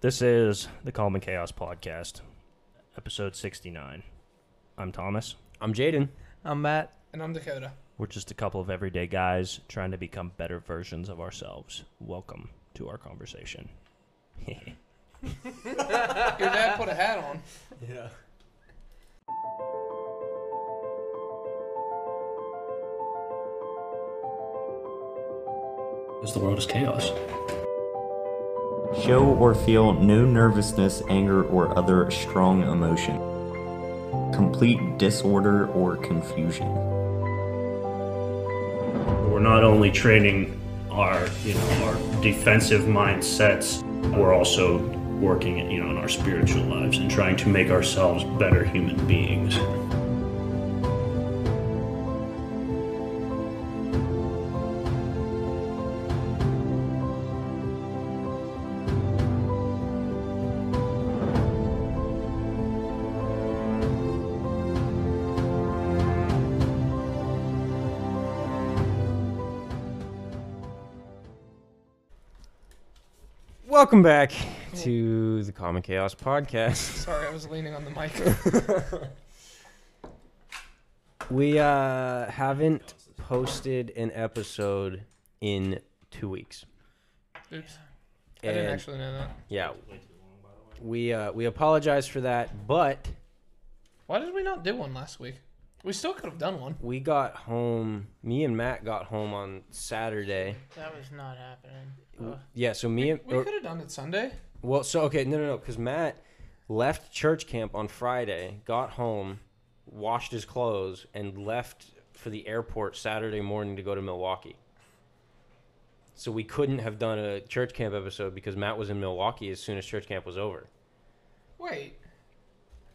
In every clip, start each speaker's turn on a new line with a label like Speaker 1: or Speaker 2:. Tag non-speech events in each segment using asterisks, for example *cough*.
Speaker 1: This is the Calm in Chaos Podcast, episode 69. I'm Thomas.
Speaker 2: I'm Jaedon.
Speaker 3: I'm Matt.
Speaker 4: And I'm Dakota.
Speaker 1: We're just a couple of everyday guys trying to become better versions of ourselves. Welcome to our conversation. *laughs*
Speaker 4: Your dad put a hat on.
Speaker 2: Yeah.
Speaker 1: Because the world is chaos.
Speaker 5: Show or feel no nervousness, anger, or other strong emotion. Complete disorder or confusion.
Speaker 1: We're not only training our, you know, our defensive mindsets, we're also working, you know, in our spiritual lives and trying to make ourselves better human beings.
Speaker 2: Welcome back to the Calm in Chaos Podcast. *laughs*
Speaker 4: Sorry, I was leaning on the mic. *laughs*
Speaker 2: We uh, haven't posted an episode in two weeks.
Speaker 4: Oops. I didn't actually know that.
Speaker 2: Yeah. We uh, we apologize for that, but
Speaker 4: Why did we not do one last week? We still could have done one.
Speaker 2: we got home. Me and Matt got home on Saturday.
Speaker 3: That was not happening. Ugh.
Speaker 2: Yeah, so me and
Speaker 4: We could have done it Sunday.
Speaker 2: Well, so okay, no, no, no, because Matt left church camp on Friday, got home, washed his clothes, and left for the airport Saturday morning to go to Milwaukee. So we couldn't have done a church camp episode because Matt was in Milwaukee as soon as church camp was over.
Speaker 4: Wait,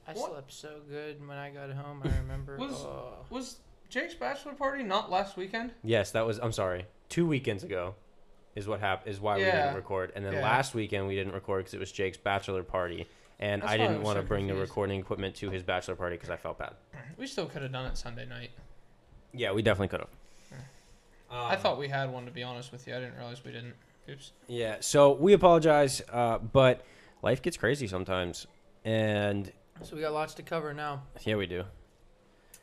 Speaker 3: I
Speaker 4: What?
Speaker 3: slept so good when I got home. I *laughs* remember.
Speaker 4: Was-
Speaker 3: oh.
Speaker 4: was Jake's bachelor party not last weekend?
Speaker 2: Yes, that was. I'm sorry, two weekends ago, is what happened. Is why we didn't record, and then
Speaker 4: Yeah.
Speaker 2: last weekend we didn't record because it was Jake's bachelor party, and
Speaker 4: That's
Speaker 2: I didn't want to
Speaker 4: so
Speaker 2: bring the recording equipment to his bachelor party because I felt bad.
Speaker 4: We still could have done it Sunday night.
Speaker 2: Yeah, we definitely could have.
Speaker 4: I thought we had one, to be honest with you. I didn't realize we didn't. Oops.
Speaker 2: Yeah, so we apologize, uh, but life gets crazy sometimes, and
Speaker 3: So we got lots to cover now.
Speaker 2: yeah, we do.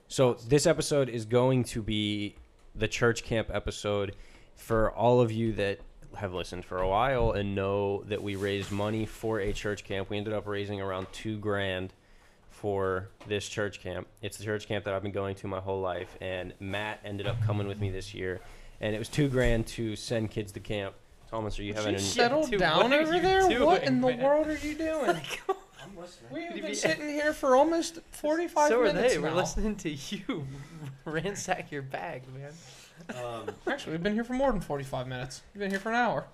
Speaker 2: So this episode is going to be the church camp episode for all of you that have listened for a while and know that we raised money for a church camp. We ended up raising around two grand for this church camp. It's the church camp that I've been going to my whole life, and Matt ended up coming with me this year, and it was two grand to send kids to camp. Thomas, are you having
Speaker 4: You
Speaker 2: any?
Speaker 4: settled
Speaker 3: dude,
Speaker 4: down
Speaker 3: what
Speaker 4: over
Speaker 3: you
Speaker 4: there? what
Speaker 3: doing,
Speaker 4: in the world are you *laughs* doing? we have been sitting *laughs* here for almost 45
Speaker 3: so are
Speaker 4: minutes
Speaker 3: they. We're listening to you *laughs* ransack your bag, man.
Speaker 2: Um, *laughs*
Speaker 4: Actually, we've been here for more than 45 minutes. We've been here for an hour.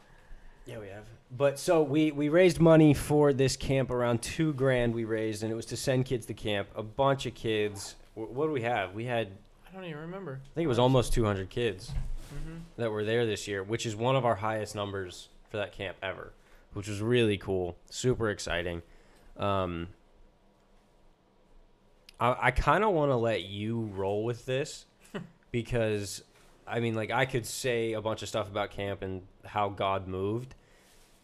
Speaker 2: Yeah, we have. But so we we raised money for this camp around two grand we raised, and it was to send kids to camp. A bunch of kids. Wh- What do we have? We had
Speaker 3: I don't even remember.
Speaker 2: I think it was almost 200 kids
Speaker 3: hmm
Speaker 2: that were there this year, which is one of our highest numbers for that camp ever, which was really cool, super exciting. Um, I, I kind of want to let you roll with this *laughs* because, I mean, like I could say a bunch of stuff about camp and how God moved,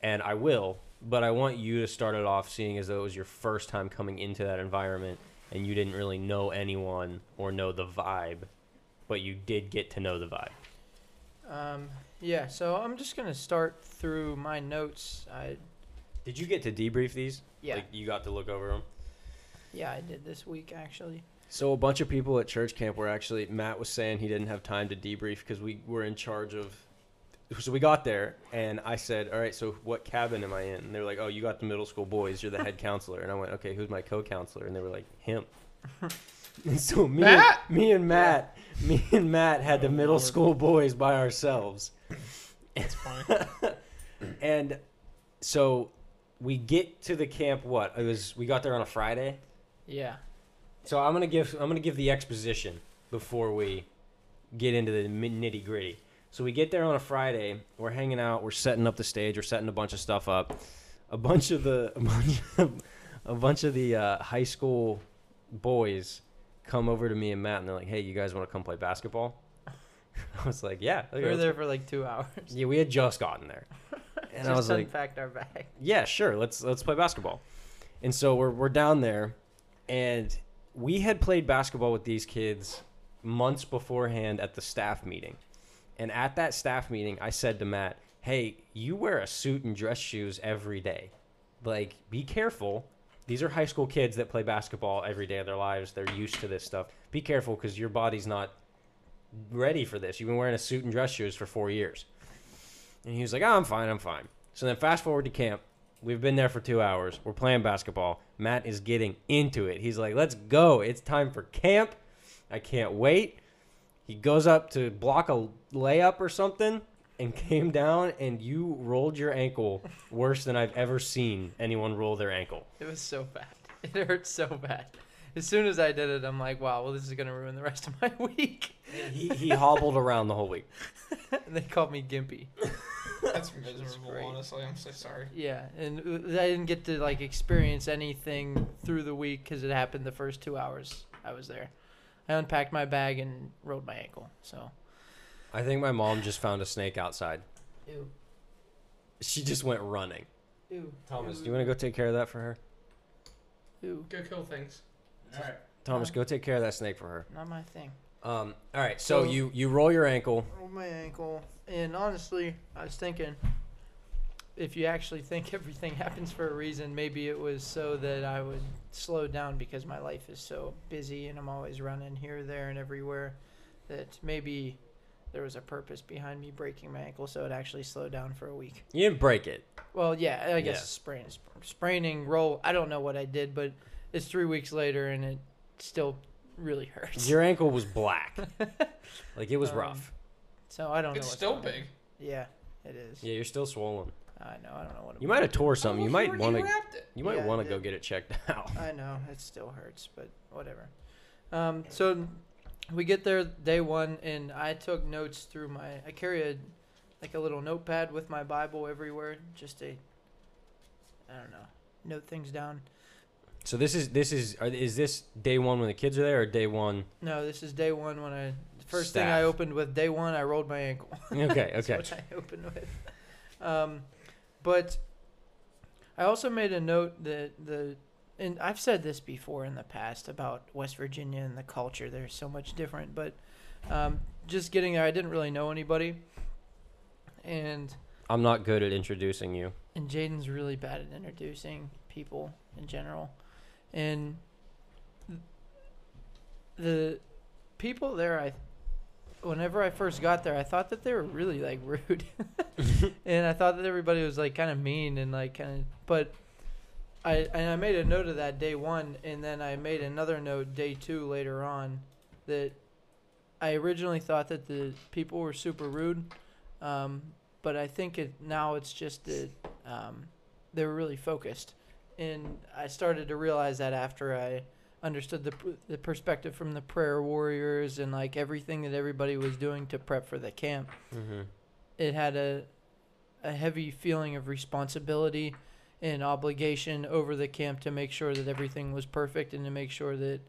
Speaker 2: and I will, but I want you to start it off seeing as though it was your first time coming into that environment and you didn't really know anyone or know the vibe, but you did get to know the vibe.
Speaker 3: Um, yeah. So I'm just gonna start through my notes. I
Speaker 2: Did you get to debrief these?
Speaker 3: yeah
Speaker 2: Like you got to look over them.
Speaker 3: yeah I did this week actually.
Speaker 2: So a bunch of people at church camp were actually Matt was saying he didn't have time to debrief because we were in charge of. So we got there and I said, "All right, so what cabin am I in?" And they were like, "Oh, you got the middle school boys. You're the head counselor." And I went, "Okay, who's my co-counselor?" And they were like, "Him." *laughs* and so me,
Speaker 4: Matt?
Speaker 2: And, me and Matt, me and Matt had the oh, middle school boys by ourselves.
Speaker 4: That's funny. *laughs*
Speaker 2: And so we get to the camp. What it was? We got there on a Friday.
Speaker 3: Yeah.
Speaker 2: So I'm gonna give I'm gonna give the exposition before we get into the nitty gritty. So we get there on a Friday. We're hanging out. We're setting up the stage. We're setting a bunch of stuff up. A bunch of the a bunch of, a bunch of the uh, high school boys come over to me and Matt, and they're like, "Hey, you guys want to come play basketball?" *laughs* I was like, "Yeah."
Speaker 3: We were there for like two hours.
Speaker 2: Yeah, we had just gotten there, *laughs* And
Speaker 3: Just
Speaker 2: I was like,
Speaker 3: unpacked our bag.
Speaker 2: yeah, sure, let's let's play basketball. And so we're we're down there, and we had played basketball with these kids months beforehand at the staff meeting. And at that staff meeting, I said to Matt, "Hey, you wear a suit and dress shoes every day. Like, be careful. These are high school kids that play basketball every day of their lives. They're used to this stuff. Be careful because your body's not ready for this. You've been wearing a suit and dress shoes for four years." And he was like, oh, I'm fine, I'm fine. So then fast forward to camp. We've been there for two hours. We're playing basketball. Matt is getting into it. He's like, let's go. It's time for camp. I can't wait. He goes up to block a layup or something and *laughs* came down, and you rolled your ankle worse than I've ever seen anyone roll their ankle.
Speaker 3: It was so bad. *laughs* It hurt so bad. As soon as I did it, I'm like, wow, well, this is gonna ruin the rest of my *laughs* week.
Speaker 2: He, he hobbled around the whole week.
Speaker 3: they called me Gimpy.
Speaker 4: That's *laughs* miserable.
Speaker 3: great.
Speaker 4: Honestly, I'm so sorry.
Speaker 3: Yeah, and I didn't get to like experience anything through the week because it happened the first two hours I was there. I unpacked my bag and rolled my ankle. So.
Speaker 2: I think my mom just found a snake outside.
Speaker 3: Ew.
Speaker 2: She just went running.
Speaker 3: Ew.
Speaker 2: Thomas, do you want to go take care of that for her?
Speaker 3: Ew.
Speaker 4: Go kill things. All right.
Speaker 2: Thomas, go take care of that snake for her.
Speaker 3: Not my thing.
Speaker 2: Um, all right, so
Speaker 3: So-
Speaker 2: you you roll your ankle.
Speaker 3: Rolled my ankle, and honestly, I was thinking, if you actually think *laughs* everything happens for a reason, maybe it was so that I would slow down because my life is so busy and I'm always running here, there, and everywhere. That maybe there was a purpose behind me breaking my ankle, so it actually slowed down for a week.
Speaker 2: You didn't break it.
Speaker 3: Well, yeah, I guess
Speaker 2: Yeah.
Speaker 3: sprain, spraining, roll. I don't know what I did, but it's three weeks later, and it still really hurts.
Speaker 2: Your ankle was black. *laughs* like it was
Speaker 3: Um,
Speaker 2: rough.
Speaker 3: So I don't know.
Speaker 4: It's
Speaker 3: what's
Speaker 4: still
Speaker 3: going on.
Speaker 4: big.
Speaker 3: Yeah, it is.
Speaker 2: Yeah, you're still swollen.
Speaker 3: I know. I don't know what.
Speaker 2: You might have tore something.
Speaker 4: Oh,
Speaker 2: You might want to.
Speaker 4: wrapped it.
Speaker 2: You might
Speaker 3: Yeah,
Speaker 2: want to go get it checked *laughs* out.
Speaker 3: I know it still hurts, but whatever. Um, so we get there day one, and I took notes through my. I carry a like a little notepad with my Bible everywhere, just to. I don't know, note things down.
Speaker 2: So this is this is are, is this day one when the kids are there, or day one?
Speaker 3: No, this is day one when I. First thing I opened with day one, I rolled my ankle. *laughs*
Speaker 2: Okay,
Speaker 3: That's
Speaker 2: okay.
Speaker 3: what I opened with. Um, but I also made a note that the, and I've said this before in the past about West Virginia and the culture. They're so much different, but um, just getting there, I didn't really know anybody, and
Speaker 2: I'm not good at introducing you.
Speaker 3: and Jaedon's really bad at introducing people in general, and the people there, I, whenever I first got there, I thought that they were really like *laughs* rude, *laughs* and I thought that everybody was like kind of mean and like kind of, but. I, and I made a note of that day one, and then I made another note day two later on, that I originally thought that the people were super rude, um, but I think it now it's just that um, they were really focused, and I started to realize that after I understood the the perspective from the prayer warriors and like everything that everybody was doing to prep for the camp.
Speaker 2: Mm-hmm.
Speaker 3: It had a a heavy feeling of responsibility and obligation over the camp to make sure that everything was perfect and to make sure that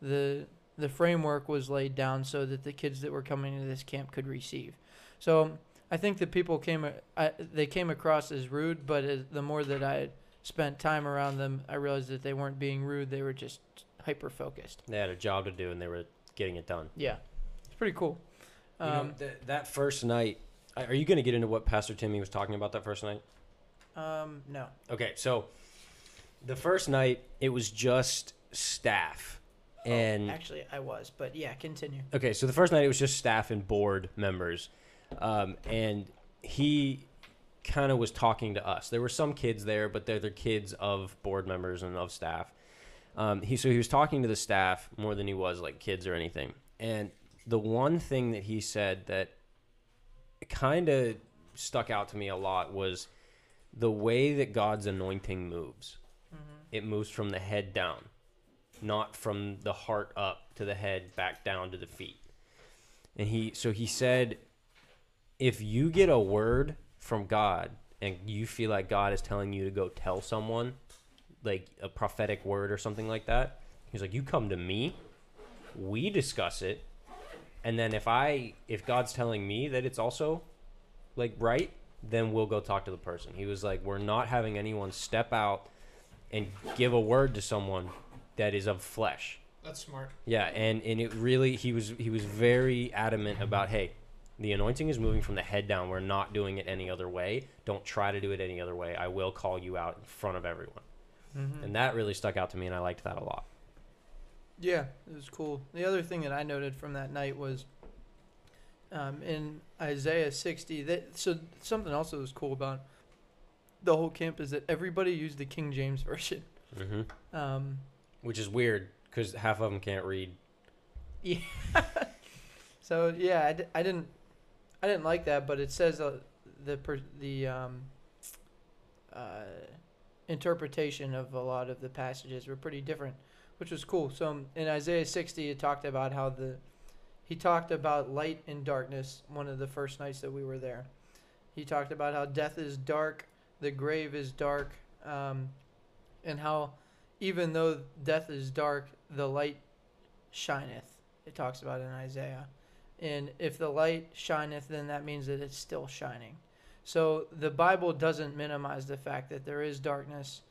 Speaker 3: the the framework was laid down so that the kids that were coming to this camp could receive. So I think that people came I, they came across as rude, but as, the more that I spent time around them, I realized that they weren't being rude. They were just hyper focused.
Speaker 2: They had a job to do, and they were getting it done.
Speaker 3: Yeah, it's pretty cool.
Speaker 2: You know,
Speaker 3: Um,
Speaker 2: th- that first night. Are you going to get into what Pastor Timmy was talking about that first night?
Speaker 3: um, no.
Speaker 2: Okay, so the first night it was just staff, and
Speaker 3: Actually, I was, but yeah, continue.
Speaker 2: Okay, so the first night it was just staff and board members, um, and he kind of was talking to us. There were some kids there, but they're the kids of board members and of staff. Um, he so he was talking to the staff more than he was like kids or anything. And the one thing that he said that kind of stuck out to me a lot was the way that God's anointing moves. It moves from the head down not from the heart up to the head back down to the feet and he so he said if you get a word from god and you feel like god is telling you to go tell someone like a prophetic word or something like that he's like you come to me we discuss it and then if i if god's telling me that it's also like right then we'll go talk to the person. He was like, we're not having anyone step out and give a word to someone that is of flesh.
Speaker 4: That's smart.
Speaker 2: Yeah, and and it really he was he was very adamant about hey, the anointing is moving from the head down. We're not doing it any other way. Don't try to do it any other way. I will call you out in front of everyone.
Speaker 3: Mm-hmm.
Speaker 2: And that really stuck out to me and I liked that a lot.
Speaker 3: Yeah, it was cool. The other thing that I noted from that night was um, in Isaiah 60. That so something else that was cool about the whole camp is that everybody used the King James *laughs* version.
Speaker 2: hmm
Speaker 3: Um,
Speaker 2: Which is weird cuz half of them can't read.
Speaker 3: yeah. *laughs* so yeah, I, d- I didn't I didn't like that, but it says uh, the per, the um, uh, interpretation of a lot of the passages were pretty different, which was cool. So um, in Isaiah 60, it talked about how the he talked about light and darkness. One of the first nights that we were there, he talked about how death is dark, the grave is dark, um, and how even though death is dark, the light shineth. It talks about in Isaiah. And if the light shineth, then that means that it's still shining. So the Bible doesn't minimize the fact that there is darkness.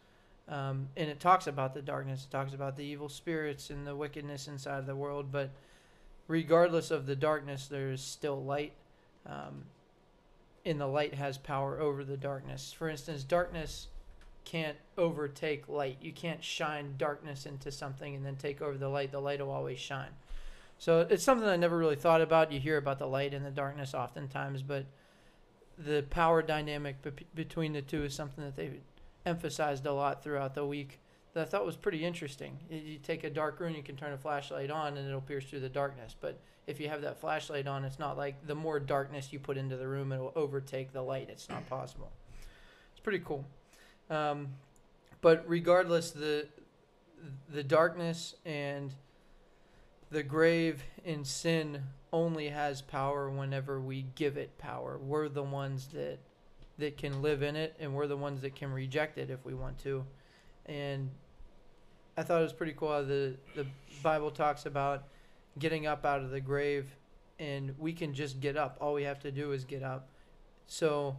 Speaker 3: Um, and it talks about the darkness, it talks about the evil spirits and the wickedness inside of the world. But regardless of the darkness, there is still light. Um, and the light has power over the darkness. For instance, darkness can't overtake light. You can't shine darkness into something and then take over the light. The light will always shine. So it's something I never really thought about. You hear about the light and the darkness oftentimes, but the power dynamic be- between the two is something that they've emphasized a lot throughout the week that I thought was pretty interesting. You take a dark room, you can turn a flashlight on and it'll pierce through the darkness. But if you have that flashlight on, it's not like the more darkness you put into the room, it'll overtake the light. It's not possible. It's pretty cool. Um, but regardless, the the darkness and the grave in sin only has power whenever we give it power. We're the ones that that can live in it, and we're the ones that can reject it if we want to. And I thought it was pretty cool how the the Bible talks about getting up out of the grave, and we can just get up. All we have to do is get up. So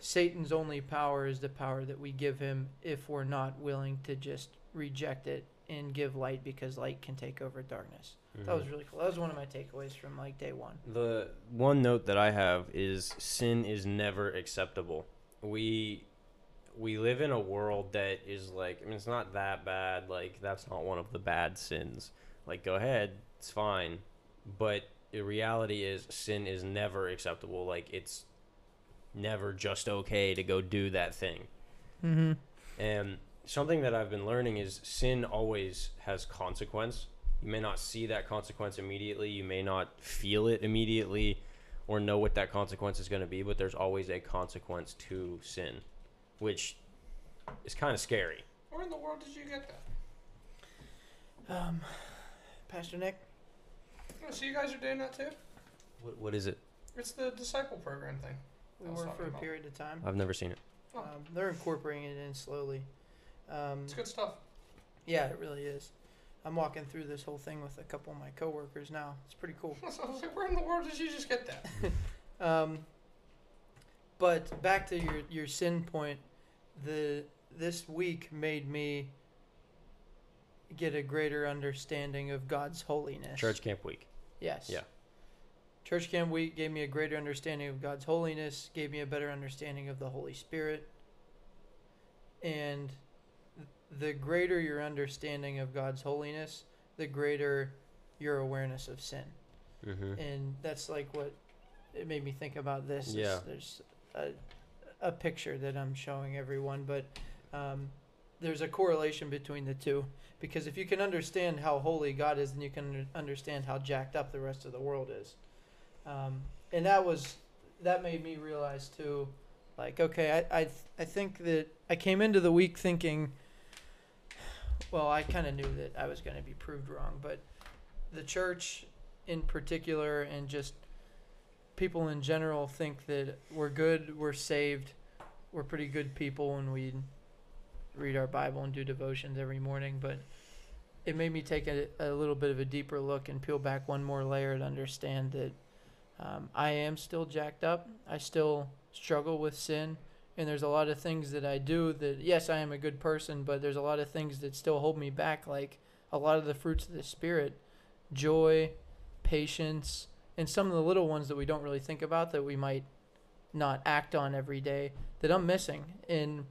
Speaker 3: Satan's only power is the power that we give him if we're not willing to just reject it and give light because light can take over darkness. That was really cool. That was one of my takeaways from like day one.
Speaker 2: The one note that I have is sin is never acceptable. We we live in a world that is like I mean it's not that bad. Like that's not one of the bad sins. Like go ahead, it's fine. But the reality is sin is never acceptable. Like it's never just okay to go do that thing.
Speaker 3: Mm-hmm.
Speaker 2: And something that I've been learning is sin always has consequence. You may not see that consequence immediately, you may not feel it immediately or know what that consequence is going to be, but there's always a consequence to sin, which is kind of scary.
Speaker 4: Where in the world did you get that?
Speaker 3: Um, Pastor Nick.
Speaker 4: Oh, so you guys are doing that too?
Speaker 2: What, what is it?
Speaker 4: It's the disciple program thing.
Speaker 3: We
Speaker 4: I
Speaker 3: were for a
Speaker 4: about.
Speaker 3: period of time.
Speaker 2: I've never seen it.
Speaker 4: Oh.
Speaker 3: Um, they're incorporating it in slowly. Um,
Speaker 4: It's good stuff.
Speaker 3: yeah, it really is. I'm walking through this whole thing with a couple of my coworkers now. It's pretty cool. *laughs*
Speaker 4: I was like, where in the world did you just get that? *laughs*
Speaker 3: Um, but back to your your sin point, the this week made me get a greater understanding of God's holiness.
Speaker 2: Church Camp Week.
Speaker 3: Yes.
Speaker 2: Yeah.
Speaker 3: Church Camp Week gave me a greater understanding of God's holiness, gave me a better understanding of the Holy Spirit. And th- the greater your understanding of God's holiness, the greater your awareness of sin.
Speaker 2: Mm-hmm.
Speaker 3: And that's like what it made me think about this. is
Speaker 2: Yeah.
Speaker 3: There's a, a picture that I'm showing everyone, but um, there's a correlation between the two. Because if you can understand how holy God is, then you can understand how jacked up the rest of the world is. Um, and that was that made me realize too, like okay, I I th- I think that I came into the week thinking. Well, I kind of knew that I was going to be proved wrong, but the church in particular and just people in general think that we're good, we're saved, we're pretty good people and we read our Bible and do devotions every morning, but it made me take a, a little bit of a deeper look and peel back one more layer to understand that Um, I am still jacked up. I still struggle with sin, and there's a lot of things that I do that yes, I am a good person, but there's a lot of things that still hold me back, like a lot of the fruits of the spirit, joy, patience, and some of the little ones that we don't really think about that we might not act on every day that I'm missing. And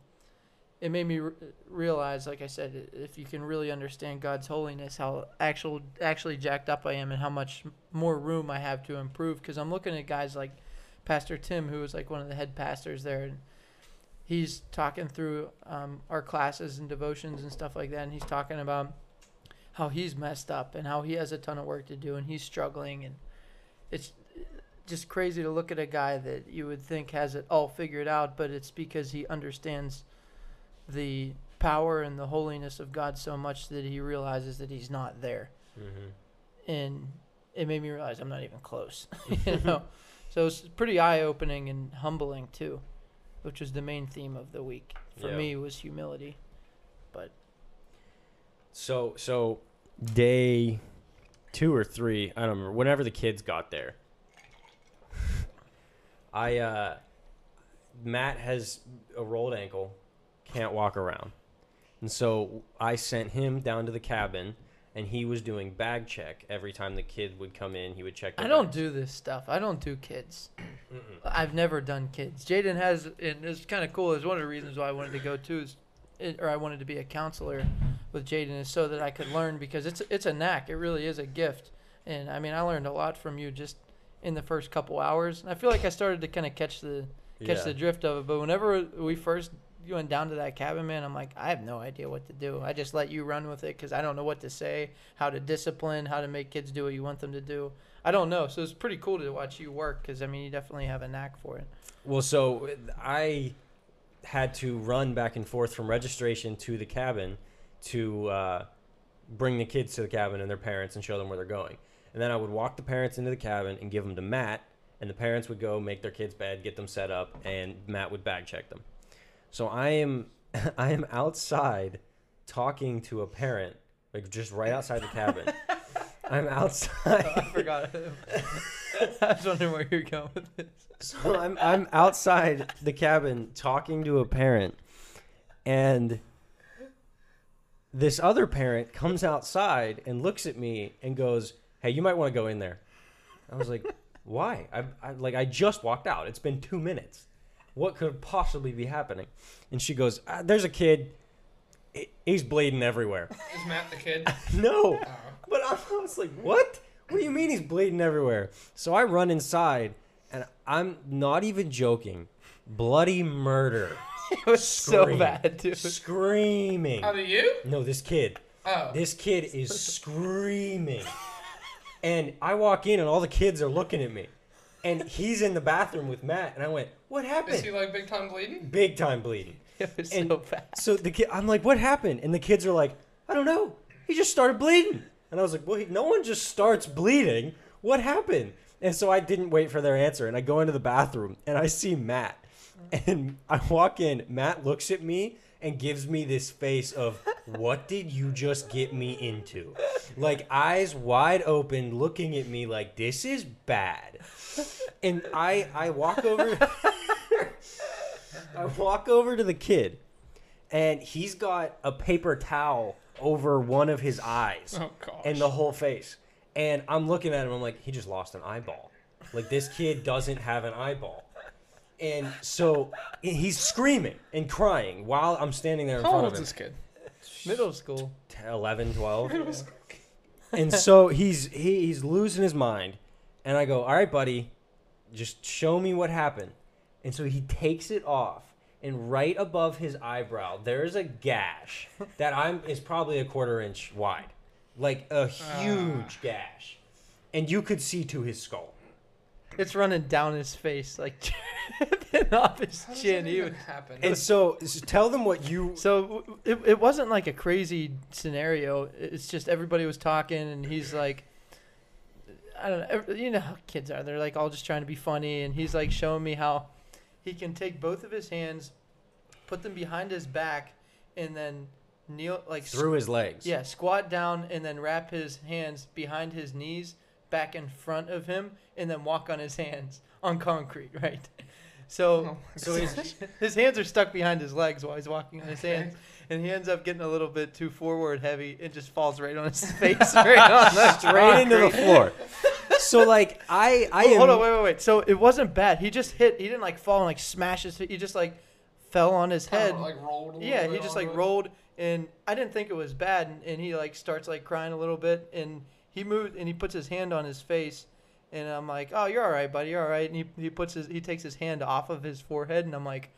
Speaker 3: it made me re- realize, like I said, if you can really understand God's holiness, how actual actually jacked up I am, and how much more room I have to improve. Because I'm looking at guys like Pastor Tim, who was like one of the head pastors there, and he's talking through um, our classes and devotions and stuff like that, and he's talking about how he's messed up and how he has a ton of work to do and he's struggling and it's just crazy to look at a guy that you would think has it all figured out, but it's because he understands the power and the holiness of God so much that he realizes that he's not there.
Speaker 2: Mm-hmm.
Speaker 3: And it made me realize I'm not even close. *laughs* you *laughs* know? So it's pretty eye opening and humbling too, which was the main theme of the week. For
Speaker 2: Yeah.
Speaker 3: me was humility. But
Speaker 2: So so day two or three, I don't remember. Whenever the kids got there, I uh, Matt has a rolled ankle, can't walk around, and so I sent him down to the cabin, and he was doing bag check every time the kid would come in. He would check.
Speaker 3: I don't
Speaker 2: bags.
Speaker 3: do this stuff. I don't do kids. *clears throat* I've never done kids. Jaedon has, and it's kind of cool. It's one of the reasons why I wanted to go to, is, or I wanted to be a counselor with Jaedon, is so that I could learn because it's it's a knack. It really is a gift, and I mean I learned a lot from you just in the first couple hours. And I feel like I started to kind of catch the catch
Speaker 2: Yeah.
Speaker 3: the drift of it. But whenever we first went down to that cabin, man, I'm like, I have no idea what to do. I just let you run with it because I don't know what to say, how to discipline, how to make kids do what you want them to do. I don't know. So it's pretty cool to watch you work because I mean, you definitely have a knack for it.
Speaker 2: Well, so I had to run back and forth from registration to the cabin to uh, bring the kids to the cabin and their parents and show them where they're going. And then I would walk the parents into the cabin and give them to Matt, and the parents would go make their kids' bed, get them set up, and Matt would bag check them. So I am *laughs* I am outside talking to a parent, like just right outside the cabin. *laughs* I'm outside.
Speaker 3: I forgot. *laughs* I was wondering where you're going with this.
Speaker 2: So I'm I'm outside the cabin talking to a parent, and this other parent comes outside and looks at me and goes, "Hey, you might want to go in there." I was like, "Why?" I, I like I just walked out. It's been two minutes. What could possibly be happening? And she goes, ah, "There's a kid. He- He's bleeding everywhere." *laughs*
Speaker 4: Is Matt the kid? *laughs*
Speaker 2: no.
Speaker 4: Oh.
Speaker 2: But I was like, what? What do you mean he's bleeding everywhere? So I run inside, and I'm not even joking. Bloody murder. *laughs*
Speaker 3: It was so
Speaker 2: Scream.
Speaker 3: bad, dude.
Speaker 2: Screaming.
Speaker 4: Out of you?
Speaker 2: No, this kid.
Speaker 4: Oh.
Speaker 2: This kid is screaming. And I walk in, and all the kids are looking at me. And he's in the bathroom with Matt, and I went, what
Speaker 4: Is
Speaker 2: happened?
Speaker 4: Is he like big time bleeding?
Speaker 2: Big time bleeding. *laughs*
Speaker 3: It was
Speaker 2: And
Speaker 3: so bad.
Speaker 2: So the kid, I'm like, what happened? And the kids are like, I don't know. He just started bleeding. And I was like, well, he, no one just starts bleeding. What happened? And so I didn't wait for their answer. And I go into the bathroom and I see Matt. And I walk in. Matt looks at me and gives me this face of, what did you just get me into? Like eyes wide open, looking at me like this is bad. And I I walk over. *laughs* I walk over to the kid, and he's got a paper towel over one of his eyes
Speaker 4: Oh
Speaker 2: and the whole face. And I'm looking at him. I'm like, he just lost an eyeball. Like this kid doesn't have an eyeball. And so he's screaming and crying while I'm standing there in
Speaker 4: How
Speaker 2: front
Speaker 4: old
Speaker 2: of
Speaker 4: is
Speaker 2: him.
Speaker 4: this kid?
Speaker 3: Middle school.
Speaker 2: 11, 12. and so he's he, he's losing his mind. And I go, all right, buddy, just show me what happened. And so he takes it off, and right above his eyebrow, there's a gash that I'm is probably a quarter inch wide, like a ah. huge gash, and you could see to his skull.
Speaker 3: It's running down his face, like dripping off his
Speaker 4: How does
Speaker 3: chin.
Speaker 4: that
Speaker 3: He
Speaker 4: even
Speaker 3: was-
Speaker 4: happen?
Speaker 2: And so, s- tell them what you.
Speaker 3: So it, it wasn't like a crazy scenario. It's just everybody was talking, and he's like, I don't know. ev- You know how kids are. They're like all just trying to be funny, and he's like showing me how he can take both of his hands, put them behind his back, and then kneel like s-
Speaker 2: through his legs.
Speaker 3: Yeah, squat down and then wrap his hands behind his knees, back in front of him and then walk on his hands on concrete, *laughs* right? So,
Speaker 4: Oh
Speaker 3: so his, his hands are stuck behind his legs while he's walking on his
Speaker 4: Okay.
Speaker 3: hands, and he ends up getting a little bit too forward heavy and just falls right on his *laughs* face, right on the *laughs*
Speaker 2: Straight into the floor. So like I I oh,
Speaker 3: Hold-
Speaker 2: am,
Speaker 3: hold on, wait, wait, wait. So it wasn't bad. He just hit. He didn't like fall and like smash his. He just like fell on his head.
Speaker 4: like rolled. A little
Speaker 3: Yeah, he just like rolled, and I didn't think it was bad. And, and he like starts like crying a little bit, and he moved and he puts his hand on his face, and I'm like, "Oh, you're all right, buddy. You're all right." And he he puts his he takes his hand off of his forehead, and I'm like.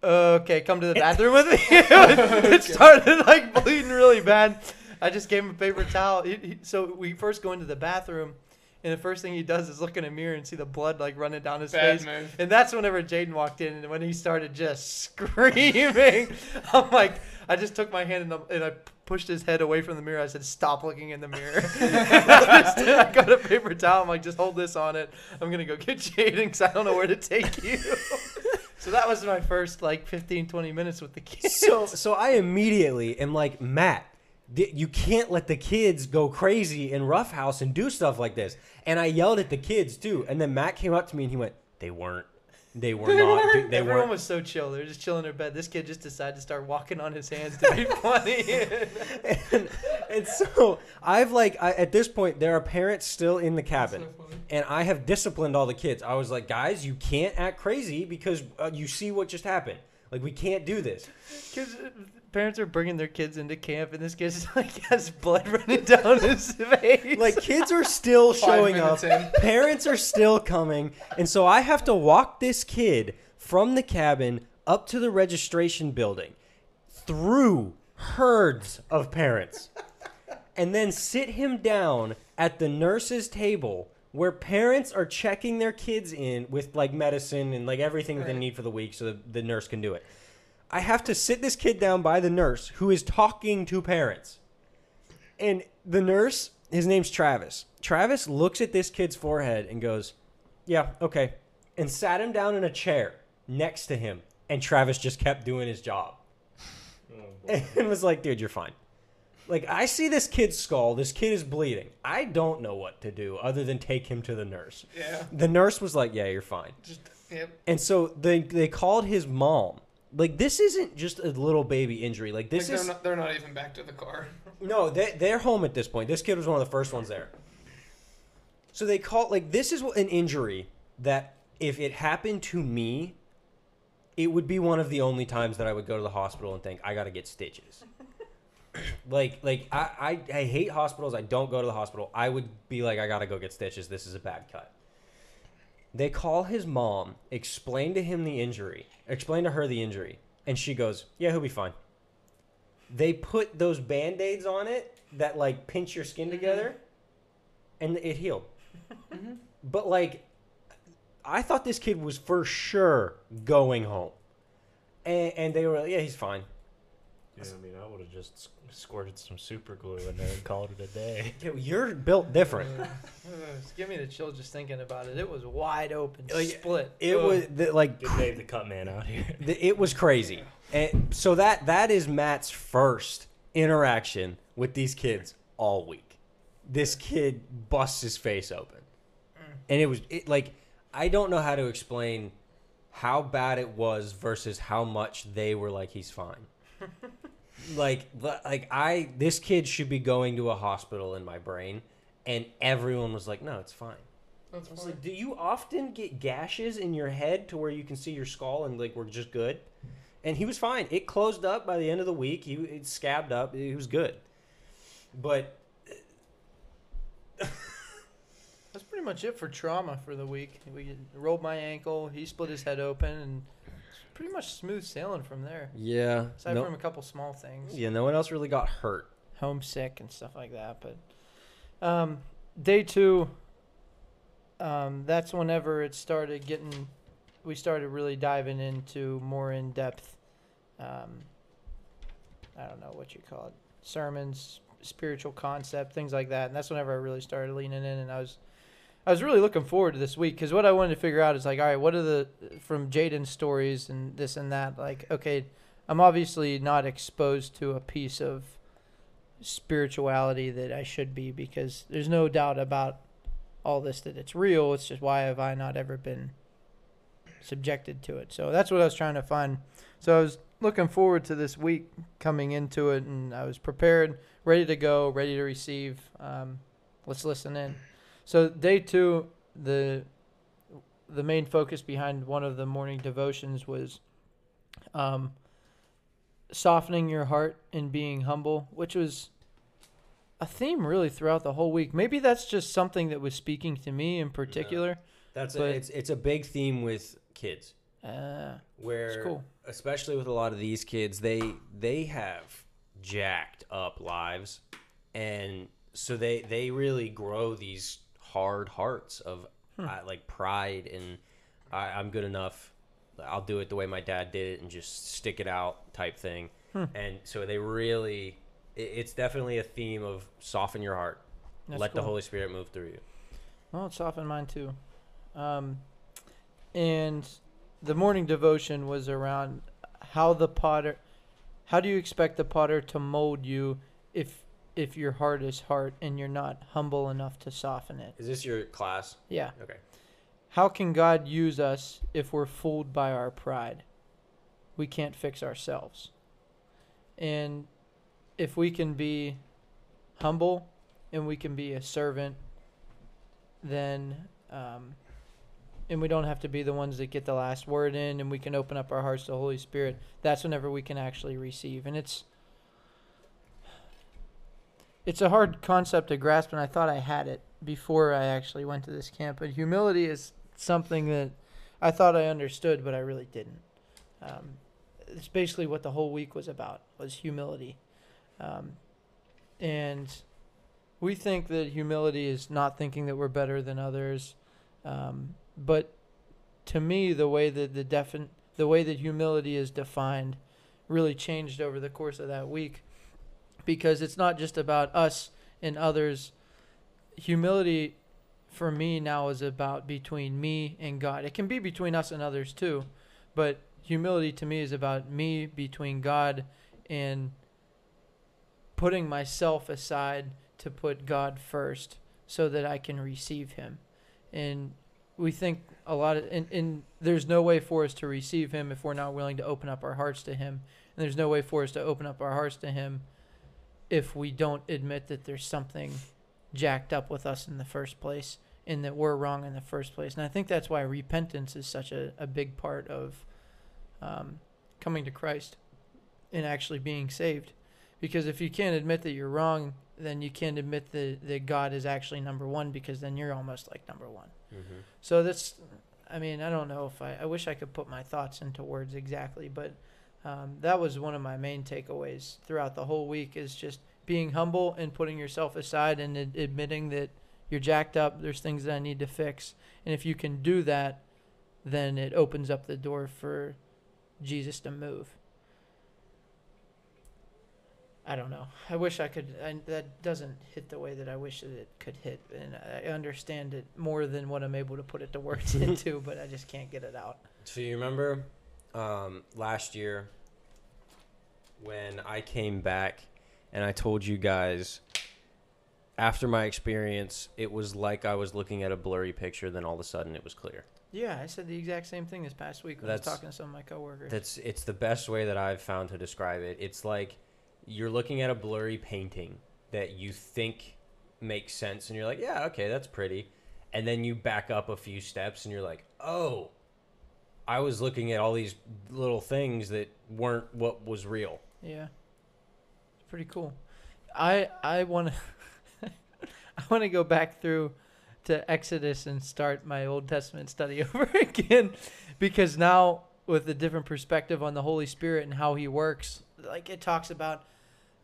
Speaker 3: Okay, come to the bathroom with me. *laughs* it started like bleeding really bad. I just gave him a paper towel. He, he, so we first go into the bathroom, and the first thing he does is look in a mirror and see the blood like running down his
Speaker 4: Bad
Speaker 3: face.
Speaker 4: move.
Speaker 3: And that's whenever Jaedon walked in, and when he started just *laughs* screaming, I'm like, I just took my hand and, the, and I pushed his head away from the mirror. I said, "Stop looking in the mirror." I, *laughs* just- *laughs* I got a paper towel. I'm like, "Just hold this on it. I'm gonna go get *laughs* Jaedon because I don't know where to take you." so that was my first like 15, 20 minutes with the kids.
Speaker 2: so so I immediately am like Matt. You can't let the kids go crazy in roughhouse and do stuff like this. And I yelled at the kids too. And then Matt came up to me and he went, "They weren't. They *laughs* were not. They
Speaker 3: Everyone
Speaker 2: weren't."
Speaker 3: was so chill. They were just chilling in their bed. This kid just decided to start walking on his hands to be *laughs* funny. *laughs*
Speaker 2: and, and so I've like I, at this point there are parents still in the cabin, and I have disciplined all the kids. I was like, guys, you can't act crazy because uh, you see what just happened. Like we can't do this.
Speaker 3: Because uh, parents are bringing their kids into camp, and this kid's *laughs* like has blood running down his *laughs* face.
Speaker 2: Like kids are still *laughs* showing up.
Speaker 4: in.
Speaker 2: Parents are still coming, and so I have to walk this kid from the cabin up to the registration building through herds of parents and then sit him down at the nurse's table where parents are checking their kids in with like medicine and like everything that they need for the week so the, the nurse can do it. I have to sit this kid down by the nurse who is talking to parents. And the nurse, his name's Travis. Travis looks at this kid's forehead and goes, Yeah, okay. And sat him down in a chair next to him. And Travis just kept doing his job. Oh, *laughs* and was like, Dude, you're fine. Like, I see this kid's skull. This kid is bleeding. I don't know what to do other than take him to the nurse.
Speaker 4: Yeah.
Speaker 2: The nurse was like, Yeah, you're fine.
Speaker 4: Just yep.
Speaker 2: And so they, they called his mom. Like, this isn't just a little baby injury. Like, this
Speaker 4: like
Speaker 2: is.
Speaker 4: they're not. They're not even back to the car. *laughs*
Speaker 2: No, they, they're home at this point. This kid was one of the first ones there. So they call like this is an injury that if it happened to me, it would be one of the only times that I would go to the hospital and think I got to get stitches. Like like I, I I hate hospitals. I don't go to the hospital. I would be like I got to go get stitches. This is a bad cut. They call his mom, explain to him the injury, explain to her the injury, and she goes, "Yeah, he'll be fine." They put those band-aids on it that like pinch your skin mm-hmm. together and it healed. Mm-hmm. But like I thought this kid was for sure going home. And, and they were like, yeah, he's fine.
Speaker 6: Yeah, I mean, I would have just squirted some super glue in there and called it a day. *laughs*
Speaker 2: Dude, You're built different.
Speaker 3: Ugh, it's giving me the chill just thinking about it. It was wide open,
Speaker 2: Like,
Speaker 3: split.
Speaker 2: It
Speaker 3: Ugh.
Speaker 2: was the, like
Speaker 6: Good Dave the cut man out here.
Speaker 2: the, it was crazy. *laughs* And so that that is Matt's first interaction with these kids all week. This kid busts his face open. Mm. And it was it, like I don't know how to explain how bad it was versus how much they were like he's fine. *laughs* like like I this kid should be going to a hospital in my brain and everyone was like no, it's fine.
Speaker 4: That's
Speaker 2: I was
Speaker 4: fine.
Speaker 2: like, do you often get gashes in your head to where you can see your skull and like we're just good? And he was fine. It closed up by the end of the week. He it scabbed up. He was good. But
Speaker 3: That's pretty much it for trauma for the week. We rolled my ankle. He split his head open, and pretty much smooth sailing from there.
Speaker 2: yeah,
Speaker 3: Aside
Speaker 2: no,
Speaker 3: from a couple small things,
Speaker 2: yeah, no one else really got hurt.
Speaker 3: homesick and stuff like that. But um, day two, um, that's whenever it started getting. We started really diving into more in depth. Um, I don't know what you call it, sermons, spiritual concept, things like that. And that's whenever I really started leaning in, and I was. I was really looking forward to this week because what I wanted to figure out is like, all right, what are the from Jaedon's stories and this and that? Like, okay, I'm obviously not exposed to a piece of spirituality that I should be because there's no doubt about all this that it's real. It's just why have I not ever been subjected to it? So that's what I was trying to find. So I was looking forward to this week coming into it, and I was prepared, ready to go, ready to receive. Um, let's listen in. So day two, the the main focus behind one of the morning devotions was um, softening your heart and being humble, which was a theme really throughout the whole week. Maybe that's just something that was speaking to me in particular.
Speaker 2: That's a, it's it's a big theme with kids
Speaker 3: Uh,
Speaker 2: where
Speaker 3: cool.
Speaker 2: especially with a lot of these kids they they have jacked up lives and so they they really grow these hard hearts of uh, like pride and I, I'm good enough I'll do it the way my dad did it and just stick it out type thing. And so they really it, it's definitely a theme of soften your heart.
Speaker 3: That's
Speaker 2: let the. Holy Spirit move through you.
Speaker 3: Well, it's softened mine too. Um, and the morning devotion was around how the potter, how do you expect the potter to mold you if if your heart is hard and you're not humble enough to soften it?
Speaker 2: is this your class
Speaker 3: Yeah.
Speaker 2: okay
Speaker 3: How can God use us if we're fooled by our pride? We can't fix ourselves. And if we can be humble and we can be a servant, then, um, and we don't have to be the ones that get the last word in, and we can open up our hearts to the Holy Spirit, that's whenever we can actually receive. And it's, it's a hard concept to grasp, and I thought I had it before I actually went to this camp. But humility is something that I thought I understood, but I really didn't. Um, it's basically what the whole week was about was humility, um, and we think that humility is not thinking that we're better than others. Um, but to me, the way that the defin- the way that humility is defined really changed over the course of that week because it's not just about us and others. Humility for me now is about between me and God. It can be between us and others too, but humility to me is about me between God and putting myself aside to put God first so that I can receive him. And we think a lot of and, and there's no way for us to receive him if we're not willing to open up our hearts to him. And there's no way for us to open up our hearts to him if we don't admit that there's something jacked up with us in the first place and that we're wrong in the first place. And I think that's why repentance is such a, a big part of um, coming to Christ and actually being saved. Because if you can't admit that you're wrong, then you can't admit that, that God is actually number one because then you're almost like number one.
Speaker 2: mm-hmm.
Speaker 3: So that's, I mean, I don't know if I, I wish I could put my thoughts into words exactly, but um, that was one of my main takeaways throughout the whole week is just being humble and putting yourself aside and ad- admitting that you're jacked up. There's things that I need to fix. And if you can do that, then it opens up the door for Jesus to move. I don't know. I wish I could. I, that doesn't hit the way that I wish that it could hit, and I understand it more than what I'm able to put it to words *laughs* into, but I just can't get it out.
Speaker 2: So you remember um, last year when I came back and I told you guys after my experience, it was like I was looking at a blurry picture. Then all of a sudden, it was clear.
Speaker 3: Yeah, I said the exact same thing this past week when I was talking to some of my coworkers.
Speaker 2: That's it's the best way that I've found to describe it. It's like you're looking at a blurry painting that you think makes sense, and you're like, yeah, okay, that's pretty, and then you back up a few steps, and you're like, oh, I was looking at all these little things that weren't what was real.
Speaker 3: Yeah, pretty cool. I I want to *laughs* I want to go back through to Exodus and start my Old Testament study *laughs* over again because now with a different perspective on the Holy Spirit and how He works, like it talks about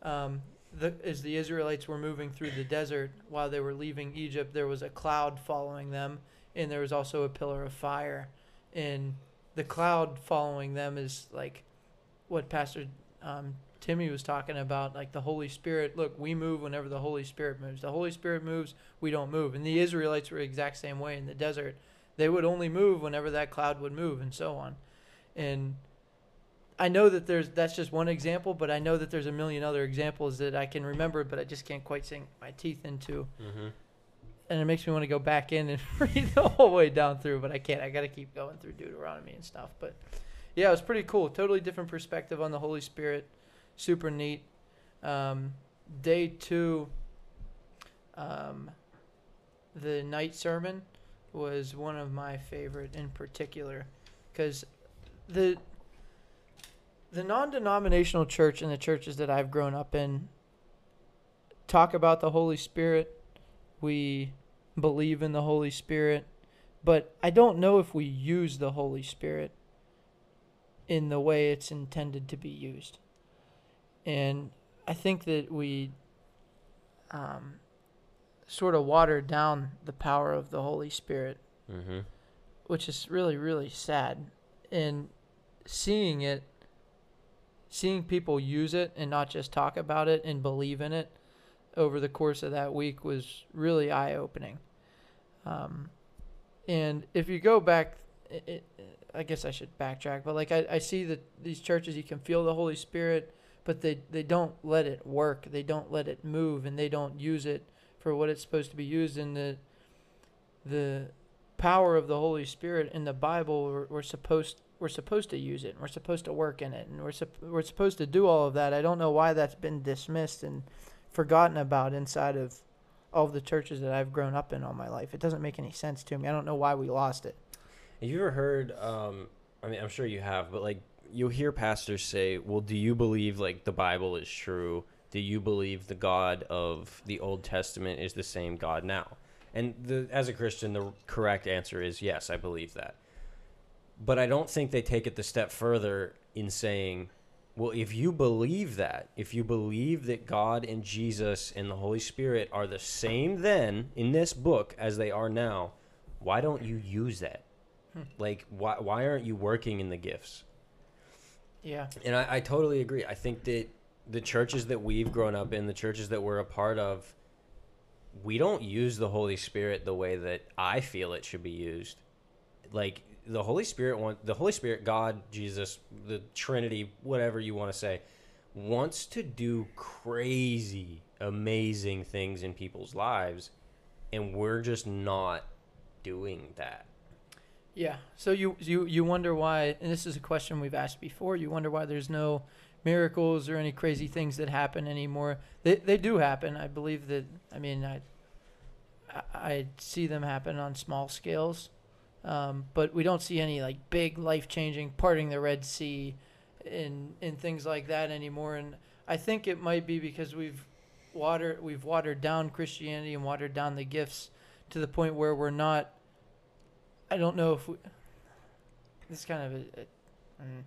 Speaker 3: um, the as the Israelites were moving through the desert while they were leaving Egypt, there was a cloud following them, and there was also a pillar of fire, and the cloud following them is like what Pastor um, Timmy was talking about, like the Holy Spirit. Look, we move whenever the Holy Spirit moves. The Holy Spirit moves, we don't move. And the Israelites were the exact same way in the desert. They would only move whenever that cloud would move, and so on. And I know that there's that's just one example, but I know that there's a million other examples that I can remember, but I just can't quite sink my teeth into.
Speaker 2: Mm-hmm.
Speaker 3: And it makes me want to go back in and *laughs* read the whole way down through, but I can't. I got to keep going through Deuteronomy and stuff. But yeah, it was pretty cool. Totally different perspective on the Holy Spirit. Super neat. Um, day two, um, the night sermon was one of my favorite in particular, because the the non-denominational church and the churches that I've grown up in talk about the Holy Spirit. We believe in the Holy Spirit, but I don't know if we use the Holy Spirit in the way it's intended to be used. And I think that we um, sort of water down the power of the Holy Spirit,
Speaker 2: Mm-hmm.
Speaker 3: which is really, really sad. And seeing it, seeing people use it and not just talk about it and believe in it over the course of that week was really eye opening. Um, and if you go back, it, it, I guess I should backtrack, but like I, I see that these churches, you can feel the Holy Spirit, but they, they don't let it work. They don't let it move and they don't use it for what it's supposed to be used in the, the power of the Holy Spirit in the Bible. We're, we're supposed, we're supposed to use it and we're supposed to work in it and we're, we're supposed to do all of that. I don't know why that's been dismissed and forgotten about inside of all the churches that I've grown up in all my life. It doesn't make any sense to me. I don't know why we lost it.
Speaker 2: Have you ever heard? Um, I mean, I'm sure you have, but like you'll hear pastors say, "Well, do you believe like the Bible is true? Do you believe the God of the Old Testament is the same God now?" And the, as a Christian, the correct answer is yes, I believe that. But I don't think they take it the step further in saying, well, if you believe that, if you believe that God and Jesus and the Holy Spirit are the same then in this book as they are now, why don't you use that? Hmm. Like, why, why aren't you working in the gifts?
Speaker 3: Yeah.
Speaker 2: And I, I totally agree. I think that the churches that we've grown up in, the churches that we're a part of, we don't use the Holy Spirit the way that I feel it should be used. Like the Holy Spirit want the Holy Spirit, God, Jesus, the Trinity, whatever you want to say, wants to do crazy, amazing things in people's lives, and we're just not doing that.
Speaker 3: Yeah. So you you you wonder why, and this is a question we've asked before. You wonder why there's no miracles or any crazy things that happen anymore. They they do happen. I believe that. I mean, I I, see them happen on small scales, um, but we don't see any like big life changing parting the Red Sea, and and things like that anymore. And I think it might be because we've water we've watered down Christianity and watered down the gifts to the point where we're not I don't know if we, this is kind of a, a mm,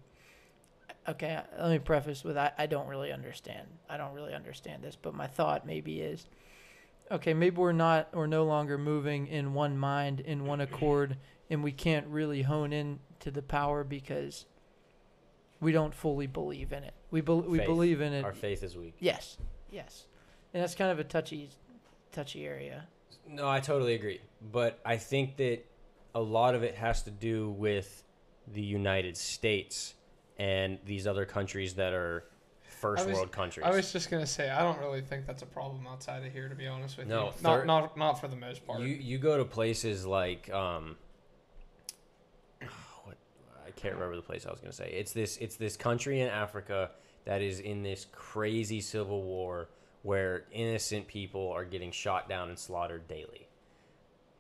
Speaker 3: okay. Let me preface with I, I don't really understand. I don't really understand this, but my thought maybe is okay. Maybe we're not we're no longer moving in one mind in one accord, and we can't really hone in to the power because we don't fully believe in it. We bel we
Speaker 2: Faith.
Speaker 3: believe in it.
Speaker 2: Our faith is weak.
Speaker 3: Yes, yes, and that's kind of a touchy touchy area.
Speaker 2: No, I totally agree. But I think that a lot of it has to do with the United States and these other countries that are first
Speaker 4: was-
Speaker 2: world countries.
Speaker 4: I was just gonna say I don't really think that's a problem outside of here, to be honest with
Speaker 2: No,
Speaker 4: you.
Speaker 2: thir-
Speaker 4: Not not not for the most part.
Speaker 2: you you go to places like um what I can't remember the place I was going to say. It's this it's this country in Africa that is in this crazy civil war where innocent people are getting shot down and slaughtered daily.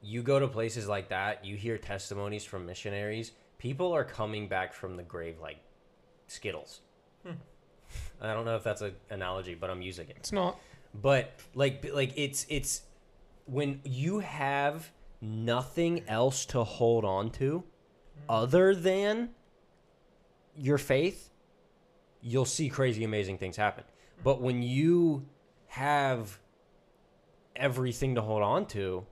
Speaker 2: You go to places like that, you hear testimonies from missionaries. People are coming back from the grave like Skittles. Hmm. I don't know if that's an analogy, but I'm using it
Speaker 4: it's not.
Speaker 2: but like like it's it's when you have nothing else to hold on to other than your faith you'll see crazy amazing things happen but when you have everything to hold on to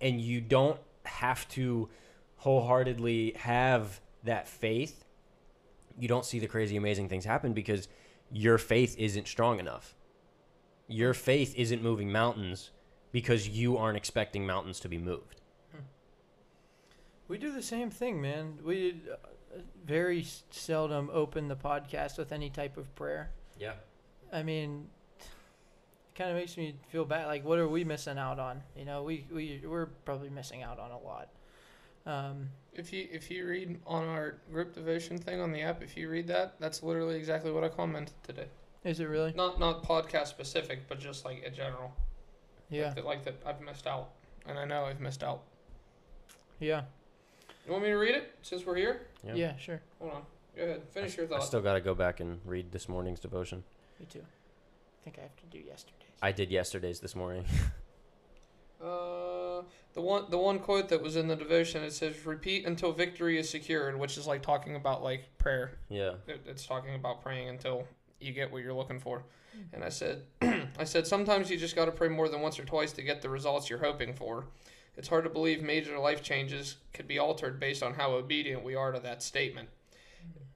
Speaker 2: and you don't have to wholeheartedly have that faith you don't see the crazy amazing things happen because your faith isn't strong enough your faith isn't moving mountains because you aren't expecting mountains to be moved.
Speaker 3: We do the same thing, man. We uh, very seldom open the podcast with any type of prayer.
Speaker 2: Yeah.
Speaker 3: I mean, it kind of makes me feel bad. Like, what are we missing out on? You know, we we we're probably missing out on a lot. Um,
Speaker 4: If you if you read on our group devotion thing on the app, if you read that, that's literally exactly what I commented today.
Speaker 3: is it really?
Speaker 4: Not not podcast specific, but just like in general.
Speaker 3: Yeah,
Speaker 4: Like that, like that I've missed out, and I know I've missed out.
Speaker 3: yeah,
Speaker 4: You want me to read it since we're here?
Speaker 2: Yeah.
Speaker 3: yeah, sure.
Speaker 4: Hold on. Go ahead. Finish your
Speaker 2: thoughts.
Speaker 4: I
Speaker 2: still got to go back and read this morning's devotion.
Speaker 3: Me too. I think I have to do yesterday's.
Speaker 2: I did yesterday's this morning. *laughs*
Speaker 4: Uh, the one the one quote that was in the devotion it says repeat until victory is secured, which is like talking about like prayer.
Speaker 2: yeah.
Speaker 4: It, it's talking about praying until you get what you're looking for. And I said, *clears throat* I said sometimes you just got to pray more than once or twice to get the results you're hoping for. It's hard to believe major life changes could be altered based on how obedient we are to that statement.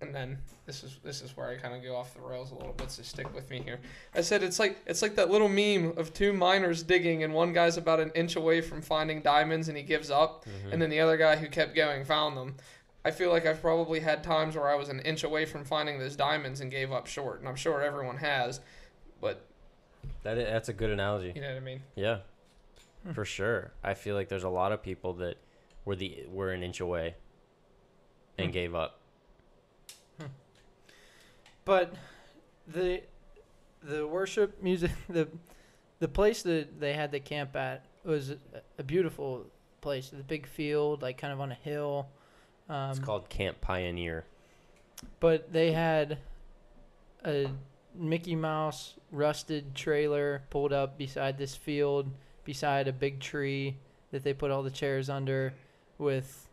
Speaker 4: And then this is this is where I kind of go off the rails a little bit. So stick with me here. I said it's like it's like that little meme of two miners digging, and one guy's about an inch away from finding diamonds, and he gives up,
Speaker 2: Mhm.
Speaker 4: and then the other guy who kept going found them. I feel like I've probably had times where I was an inch away from finding those diamonds and gave up short, and I'm sure everyone has. But
Speaker 2: That that's a good analogy.
Speaker 4: you know what I mean.
Speaker 2: Yeah,
Speaker 3: Hmm. *laughs*
Speaker 2: for sure. I feel like there's a lot of people that were the were an inch away and
Speaker 3: Hmm.
Speaker 2: gave up.
Speaker 3: But the the worship music *laughs* the the place that they had the camp at was a, a beautiful place. The big field, like kind of on a hill. Um,
Speaker 2: It's called Camp Pioneer.
Speaker 3: but they had a Mickey Mouse rusted trailer pulled up beside this field, beside a big tree that they put all the chairs under, with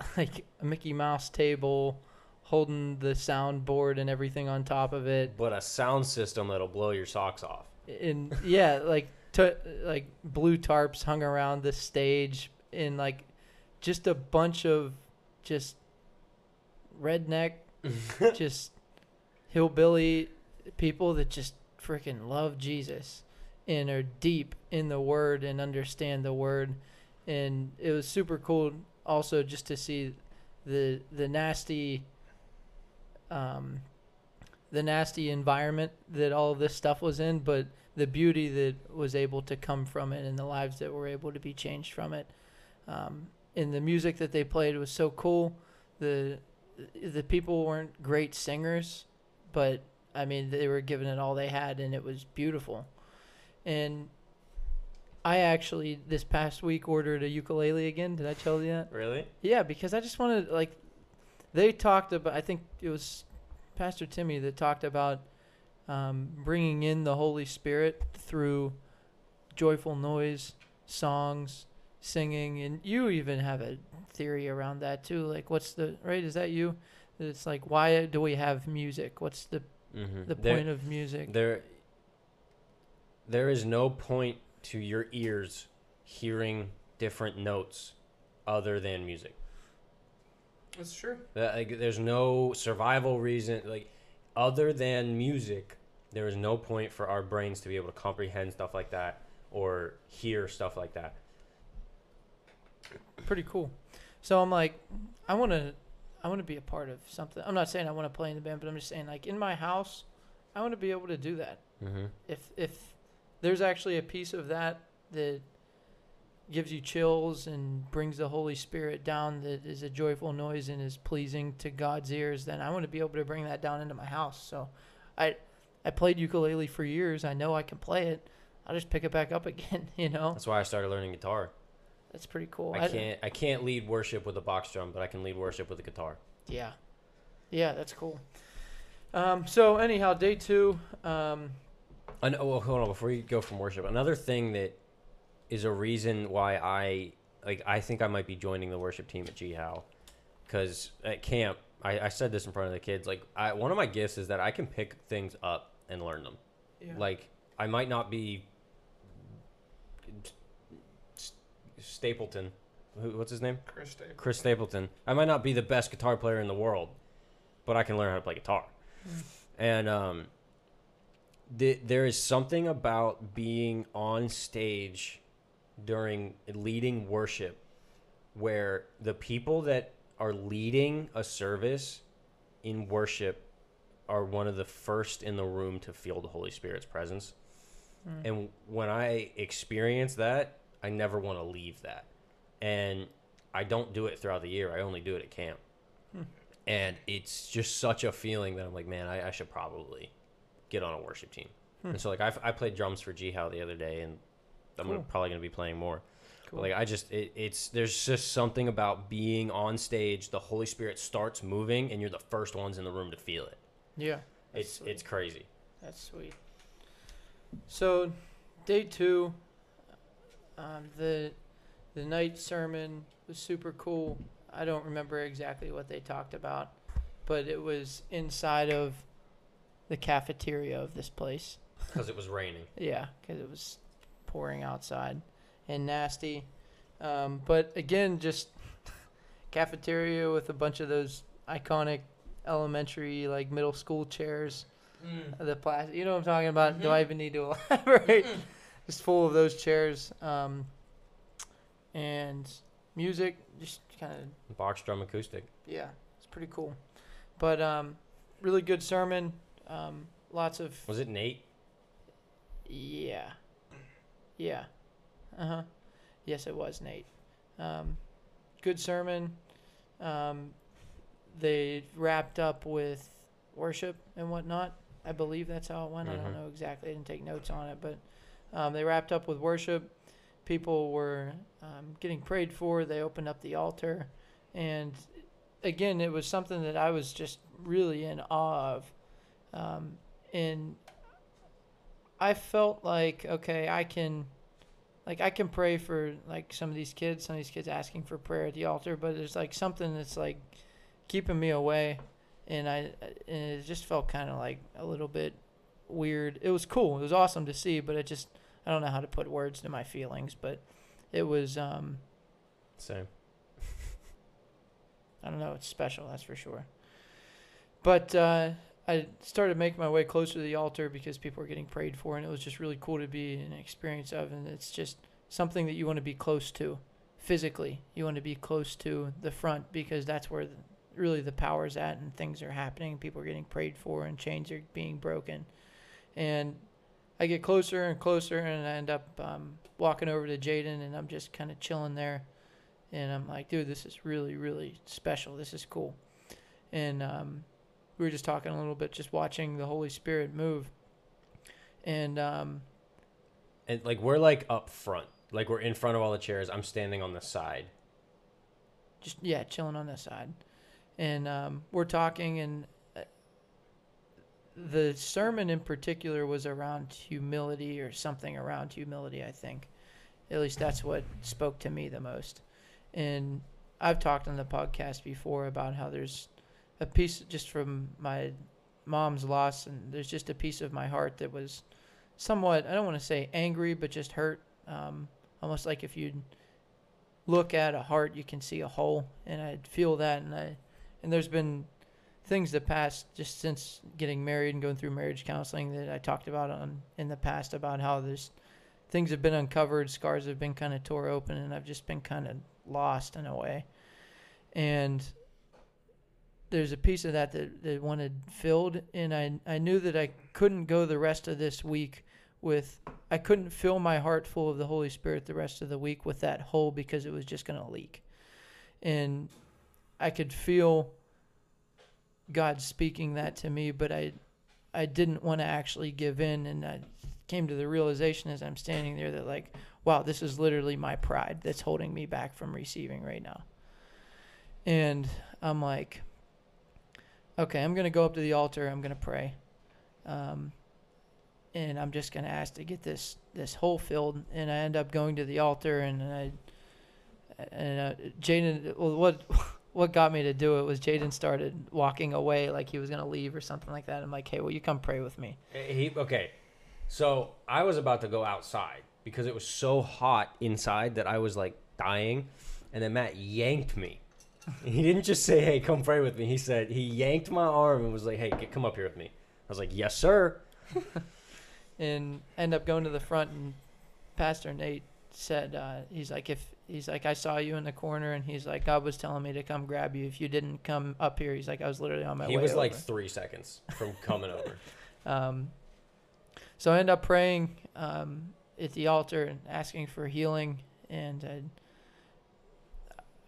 Speaker 3: *laughs* like a Mickey Mouse table holding the soundboard and everything on top of it.
Speaker 2: But a sound system that'll blow your socks off.
Speaker 3: And yeah, *laughs* like t- like blue tarps hung around the stage, and like just a bunch of just redneck *laughs* just hillbilly people that just freaking love Jesus and are deep in the word and understand the word. And it was super cool also just to see the the nasty um the nasty environment that all of this stuff was in but the beauty that was able to come from it and the lives that were able to be changed from it. Um and the music that they played was so cool. The the people weren't great singers, but I mean they were giving it all they had, and it was beautiful. And I actually this past week ordered a ukulele again. Did I tell you that?
Speaker 2: Really?
Speaker 3: Yeah, because I just wanted like they talked about. I think it was Pastor Timmy that talked about um, bringing in the Holy Spirit through joyful noise, songs, singing, and you even have a theory around that too. Like, what's the right? Is that you? It's like, why do we have music? What's the
Speaker 2: Mm-hmm.
Speaker 3: the point of music?
Speaker 2: There, there is no point to your ears hearing different notes other than music.
Speaker 4: That's true.
Speaker 2: That, like, there's no survival reason, like, other than music. There is no point for our brains to be able to comprehend stuff like that or hear stuff like that.
Speaker 3: Pretty cool. So I'm like, I want to, I want to be a part of something. I'm not saying I want to play in the band, but I'm just saying like in my house, I want to be able to do that.
Speaker 2: Mm-hmm.
Speaker 3: if if there's actually a piece of that that gives you chills and brings the Holy Spirit down that is a joyful noise and is pleasing to God's ears, then I want to be able to bring that down into my house. So I I played ukulele for years. I know I can play it. I'll just pick it back up *laughs* again, you know.
Speaker 2: That's why I started learning guitar.
Speaker 3: That's pretty cool.
Speaker 2: I can't I can't lead worship with a box drum, but I can lead worship with a guitar.
Speaker 3: Yeah. Yeah, that's cool. Um, so anyhow, day 2 um,
Speaker 2: Know, well, hold on before you go from worship. Another thing that is a reason why I like I think I might be joining the worship team at G How, because at camp I, I said this in front of the kids. Like I, one of my gifts is that I can pick things up and learn them.
Speaker 3: yeah.
Speaker 2: Like I might not be Stapleton. Who, what's his name?
Speaker 4: Chris Dave.
Speaker 2: Chris Stapleton. I might not be the best guitar player in the world, but I can learn how to play guitar. And um, th- there is something about being on stage during leading worship where the people that are leading a service in worship are one of the first in the room to feel the Holy Spirit's presence.
Speaker 3: Mm.
Speaker 2: And when I experience that, I never want to leave that. And I don't do it throughout the year. I only do it at camp.
Speaker 3: Hmm.
Speaker 2: And it's just such a feeling that I'm like, man, I, I should probably get on a worship team.
Speaker 3: Hmm.
Speaker 2: And so like I, I played drums for How the other day, and I'm gonna, probably gonna be playing more.
Speaker 3: Cool.
Speaker 2: Like I just, it, it's there's just something about being on stage. The Holy Spirit starts moving, and you're the first ones in the room to feel it.
Speaker 3: yeah.
Speaker 2: It's
Speaker 3: sweet.
Speaker 2: it's crazy.
Speaker 3: That's sweet. So, day two, um, the the night sermon was super cool. I don't remember exactly what they talked about, but it was inside of the cafeteria of this place.
Speaker 2: because it was raining. *laughs*
Speaker 3: Yeah, because it was pouring outside and nasty. Um, but again, just *laughs* cafeteria with a bunch of those iconic elementary, like middle school chairs. The plastic, you know what I'm talking about? Do I even need to *laughs* elaborate? Just full of those chairs. Um, and music, just kind of
Speaker 2: Box drum acoustic.
Speaker 3: yeah, it's pretty cool. But um, really good sermon. Um, lots of
Speaker 2: Was it Nate?
Speaker 3: yeah. Yeah. Uh huh. Yes, it was Nate. Um, good sermon. Um, they wrapped up with worship and whatnot. I believe that's how it went. I don't
Speaker 2: Mhm.
Speaker 3: know exactly. I didn't take notes on it, but um, they wrapped up with worship. People were um, getting prayed for. They opened up the altar, and again, it was something that I was just really in awe of. Um, and I felt like okay, I can, like I can pray for like some of these kids, some of these kids asking for prayer at the altar, but there's like something that's like keeping me away, and I and it just felt kind of like a little bit weird. It was cool, it was awesome to see, but it just I don't know how to put words to my feelings, but it was um
Speaker 2: Same. *laughs*
Speaker 3: I don't know, it's special, that's for sure. But uh, I started making my way closer to the altar because people were getting prayed for, and it was just really cool to be an experience of. And it's just something that you want to be close to physically. You want to be close to the front because that's where the, really the power's at, and things are happening. People are getting prayed for, and chains are being broken. And I get closer and closer, and I end up um, walking over to Jaedon, and I'm just kind of chilling there and I'm like, dude, this is really, really special. This is cool. And um, we were just talking a little bit, just watching the Holy Spirit move. And um,
Speaker 2: And like we're like up front, like we're in front of all the chairs. I'm standing on the side.
Speaker 3: just yeah, chilling on the side. And um, we're talking, and uh, the sermon in particular was around humility or something around humility. I think, at least that's what spoke to me the most. And I've talked on the podcast before about how there's a piece just from my mom's loss, and there's just a piece of my heart that was somewhat I don't want to say angry, but just hurt. Um, almost like if you'd look at a heart, you can see a hole, and I feel that, and I and there's been things that passed just since getting married and going through marriage counseling that I talked about on in the past about how there's things have been uncovered, scars have been kind of tore open, and I've just been kind of lost in a way. And there's a piece of that that, that wanted filled, and I I knew that I couldn't go the rest of this week with I couldn't fill my heart full of the Holy Spirit the rest of the week with that hole because it was just going to leak. And I could feel God speaking that to me, but I I didn't want to actually give in and I came to the realization as I'm standing there that like wow, this is literally my pride that's holding me back from receiving right now. And I'm like okay, I'm going to go up to the altar, I'm going to pray. Um and I'm just gonna ask to get this this hole filled, and I end up going to the altar, and I and uh, Jaedon. Well, what *laughs* what got me to do it was Jaedon started walking away like he was gonna leave or something like that. I'm like, hey, will you come pray with me?
Speaker 2: He okay. So I was about to go outside because it was so hot inside that I was like dying, and then Matt yanked me. He didn't just say, "Hey, come pray with me." He said he yanked my arm and was like, "Hey, get, come up here with me." I was like, "Yes, sir." *laughs*
Speaker 3: and end up going to the front and pastor nate said uh, he's like if he's like i saw you in the corner and he's like god was telling me to come grab you if you didn't come up here he's like i was literally on my
Speaker 2: he
Speaker 3: way
Speaker 2: was like three seconds from coming over. *laughs*
Speaker 3: um, so I end up praying um, at the altar and asking for healing, and I,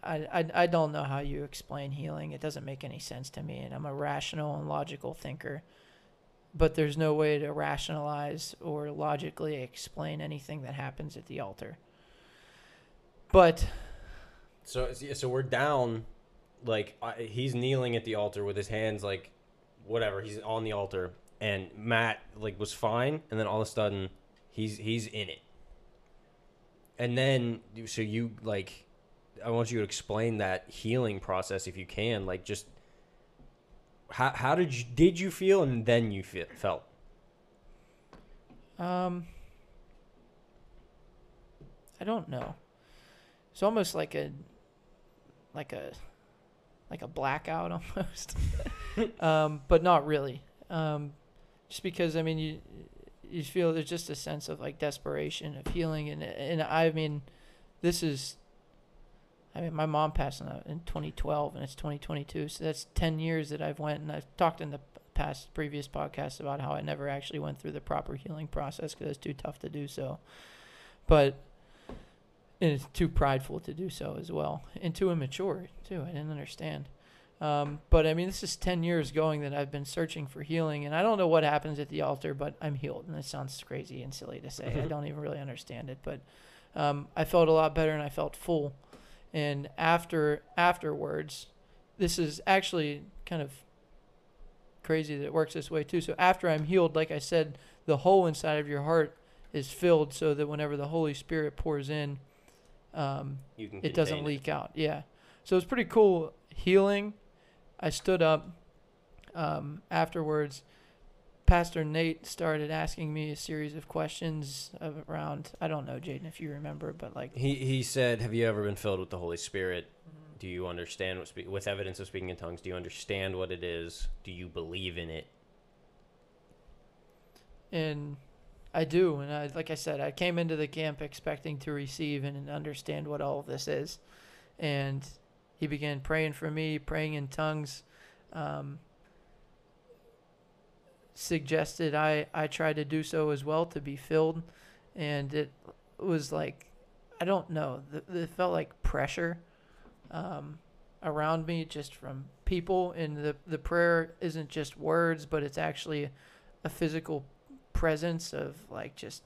Speaker 3: I, I, don't know how you explain healing. It doesn't make any sense to me, and I'm a rational and logical thinker. But there's no way to rationalize or logically explain anything that happens at the altar. But
Speaker 2: So so we're down, like he's kneeling at the altar with his hands like, whatever. He's on the altar, and Matt like was fine, and then all of a sudden, he's he's in it. And then so you like, I want you to explain that healing process if you can. Like just how how did you did you feel and then you fe- felt.
Speaker 3: Um, I don't know. It's almost like a, like a, like a blackout *laughs* almost. *laughs* um, but not really. Um, just because I mean you, you feel there's just a sense of like desperation of healing and and I mean, this is. I mean, my mom passed in, uh, in 2012, and it's 2022, so that's 10 years that I've went. And I've talked in the past previous podcasts about how I never actually went through the proper healing process because it's too tough to do so. But and it's too prideful to do so as well, and too immature too. I didn't understand. Um, but I mean, this is 10 years going that I've been searching for healing, and I don't know what happens at the altar, but I'm healed. And it sounds crazy and silly to say. I don't even really understand it, but um, I felt a lot better and I felt full. And after afterwards, this is actually kind of crazy that it works this way too. So after I'm healed, like I said, the hole inside of your heart is filled so that whenever the Holy Spirit pours in, um, it doesn't
Speaker 2: contain
Speaker 3: leak out. Yeah. So it's pretty cool healing. I stood up um, afterwards. Pastor Nate started asking me a series of questions of around I don't know Jaedon if you remember, but like
Speaker 2: He he said, "Have you ever been filled with the Holy Spirit? Do you understand what spe- with evidence of speaking in tongues? Do you understand what it is? Do you believe in it?"
Speaker 3: and I do, and I like I said, I came into the camp expecting to receive and understand what all of this is, and he began praying for me, praying in tongues. Um, suggested I I try to do so as well to be filled, and it was like I don't know, it felt like pressure um, around me just from people, and the the prayer isn't just words, but it's actually a physical presence of like just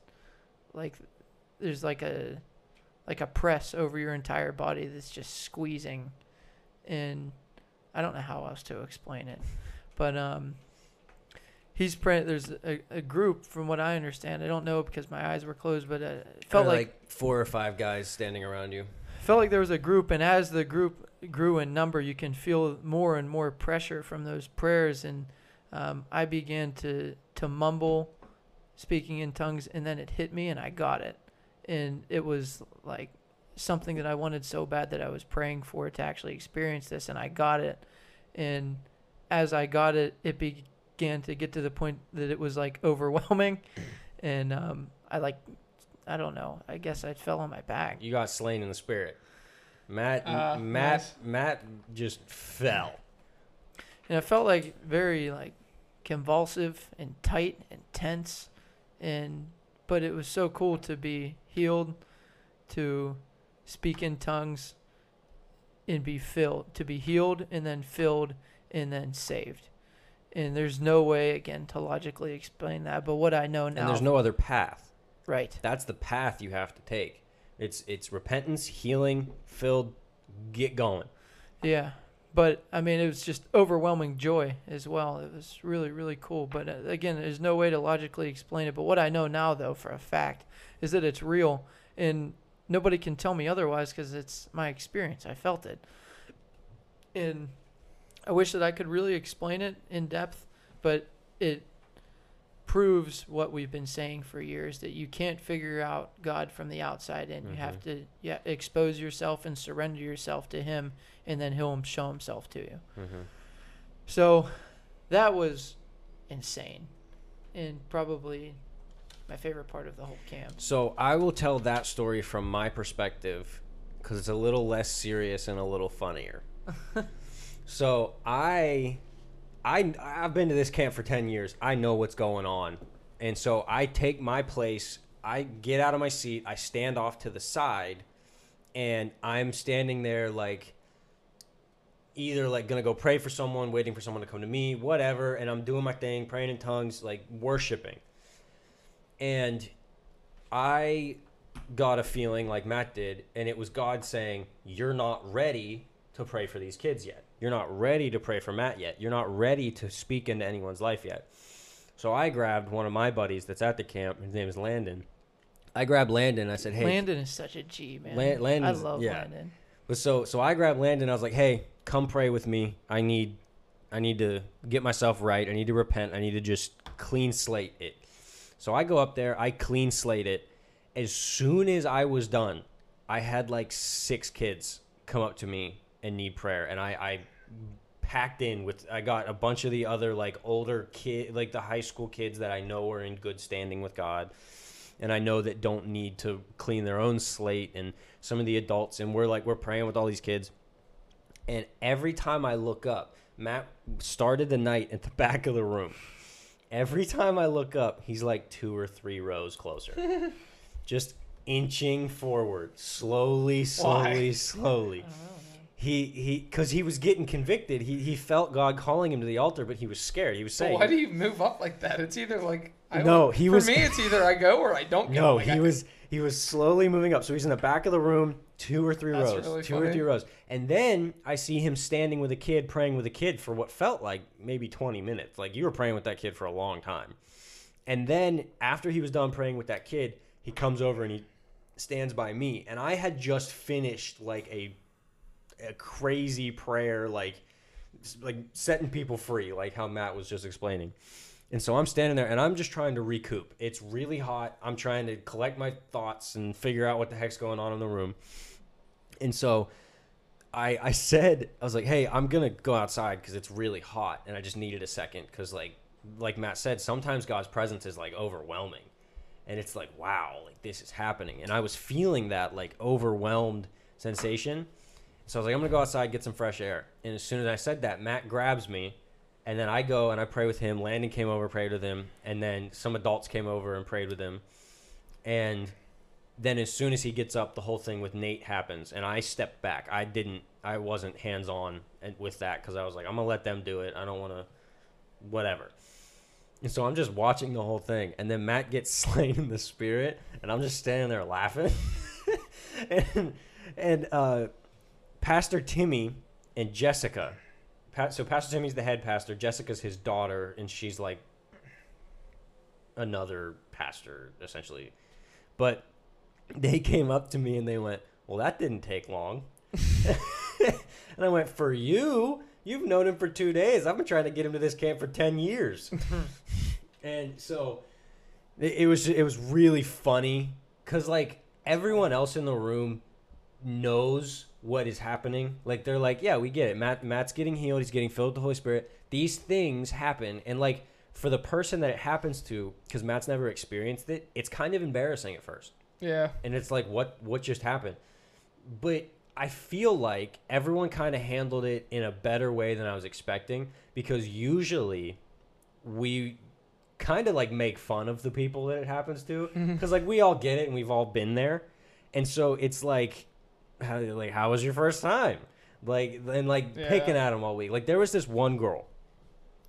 Speaker 3: like there's like a like a press over your entire body that's just squeezing. And I don't know how else to explain it but um he's praying there's a, a group from what I understand I don't know because my eyes were closed but uh, it felt
Speaker 2: Kinda
Speaker 3: like,
Speaker 2: four or five guys standing around you.
Speaker 3: felt like there was a group and as the group grew in number you can feel more and more pressure from those prayers and um, I began to to mumble speaking in tongues and then it hit me and I got it and it was like something that I wanted so bad that I was praying for to actually experience this and I got it and as I got it it began to get to the point that it was like *laughs* overwhelming and um, I like I don't know I guess I fell on my back
Speaker 2: You got slain in the spirit. Matt
Speaker 4: Ah,
Speaker 2: Matt
Speaker 4: nice.
Speaker 2: Matt just fell.
Speaker 3: and it felt like very like convulsive and tight and tense and but it was so cool to be healed to speak in tongues and be filled to be healed and then filled and then saved and there's no way again to logically explain that but what i know now
Speaker 2: And there's no other path.
Speaker 3: right
Speaker 2: That's the path you have to take. It's it's repentance, healing, filled, get going.
Speaker 3: Yeah, but I mean, it was just overwhelming joy as well. It was really, really cool. But uh, again, there's no way to logically explain it. But what I know now, though, for a fact, is that it's real, and nobody can tell me otherwise because it's my experience. I felt it, and I wish that I could really explain it in depth, but it proves what we've been saying for years that you can't figure out God from the outside in. You have to yeah, expose yourself and surrender yourself to Him, and then He'll show Himself to you.
Speaker 2: Mm-hmm.
Speaker 3: So that was insane, and probably my favorite part of the whole camp.
Speaker 2: So I will tell that story from my perspective because it's a little less serious and a little funnier. *laughs* so I, I, I've been to this camp for ten years. I know what's going on And so I take my place. I get out of my seat. I stand off to the side, and I'm standing there like either like gonna go pray for someone, waiting for someone to come to me, whatever. And I'm doing my thing, praying in tongues, like worshiping. And I got a feeling like Matt did, and it was God saying, You're not ready to pray for these kids yet. You're not ready to pray for Matt yet. You're not ready to speak into anyone's life yet. So I grabbed one of my buddies that's at the camp. His name is Landon. I grabbed Landon. I said, "Hey,
Speaker 3: Landon is such a G man.
Speaker 2: Lan-
Speaker 3: I love
Speaker 2: yeah.
Speaker 3: Landon.
Speaker 2: But so so I grabbed Landon. I was like, "Hey, come pray with me. I need I need to get myself right. I need to repent. I need to just clean slate it." So I go up there. I clean slate it. As soon as I was done, I had like six kids come up to me and need prayer, and I I packed in with I got a bunch of the other like older kid like the high school kids that I know are in good standing with God. And I know that don't need to clean their own slate and some of the adults. And we're like we're praying with all these kids. And every time I look up Matt started the night at the *laughs* back of the room. Every time I look up he's like two or three rows closer. *laughs* Just inching forward. Slowly slowly
Speaker 4: Why?
Speaker 2: slowly oh. He he because he was getting convicted he he felt God calling him to the altar but he was scared he was saying
Speaker 4: why do you move up like that? It's either like I
Speaker 2: No,
Speaker 4: would-
Speaker 2: he
Speaker 4: for
Speaker 2: was-
Speaker 4: me. It's either I go or I don't go.
Speaker 2: No,
Speaker 4: Like, *laughs*
Speaker 2: he
Speaker 4: I-
Speaker 2: was he was slowly moving up. So he's in the back of the room, two or three rows,
Speaker 4: really
Speaker 2: two or three rows, and then I see him standing with a kid, praying with a kid for what felt like maybe twenty minutes. Like you were praying with that kid for a long time, and then after he was done praying with that kid, he comes over and he stands by me, and I had just finished like a a crazy prayer, like like setting people free, like how Matt was just explaining. And so I'm standing there and I'm just trying to recoup. It's really hot. I'm trying to collect my thoughts and figure out what the heck's going on in the room. And so I I said I was like, "Hey, I'm going to go outside cuz it's really hot and I just needed a second cuz like like Matt said, sometimes God's presence is like overwhelming. And it's like, wow, like this is happening. And I was feeling that like overwhelmed sensation. So I was like, I'm gonna go outside, get some fresh air. And as soon as I said that, Matt grabs me, and then I go and I pray with him. Landon came over, prayed with him, and then some adults came over and prayed with him. And then as soon as he gets up, the whole thing with Nate happens, and I stepped back. I didn't, I wasn't hands on with that because I was like, I'm gonna let them do it. I don't want to, whatever. And so I'm just watching the whole thing, and then Matt gets *laughs* slain in the spirit, and I'm just standing there laughing. *laughs* and and uh, Pastor Timmy and Jessica. Pa- so Pastor Timmy's the head pastor. Jessica's his daughter, and she's like another pastor essentially. But they came up to me and they went, "Well, that didn't take long." *laughs* and I went, "For you, you've known him for two days. I've been trying to get him to this camp for ten years." *laughs* and so it, it was it was really funny because like everyone else in the room knows what is happening. Like they're like, yeah, we get it. Matt Matt's getting healed. He's getting filled with the Holy Spirit. These things happen, and like for the person that it happens to, because Matt's never experienced it, it's kind of embarrassing at first,
Speaker 4: Yeah.
Speaker 2: and it's like, what what just happened? But I feel like everyone kind of handled it in a better way than I was expecting, because usually we kind of like make fun of the people that it happens to mm-hmm. because like we all get it and we've all been there and so it's like how, like how was your first time like and like
Speaker 4: Yeah.
Speaker 2: picking at them all week like there was this one girl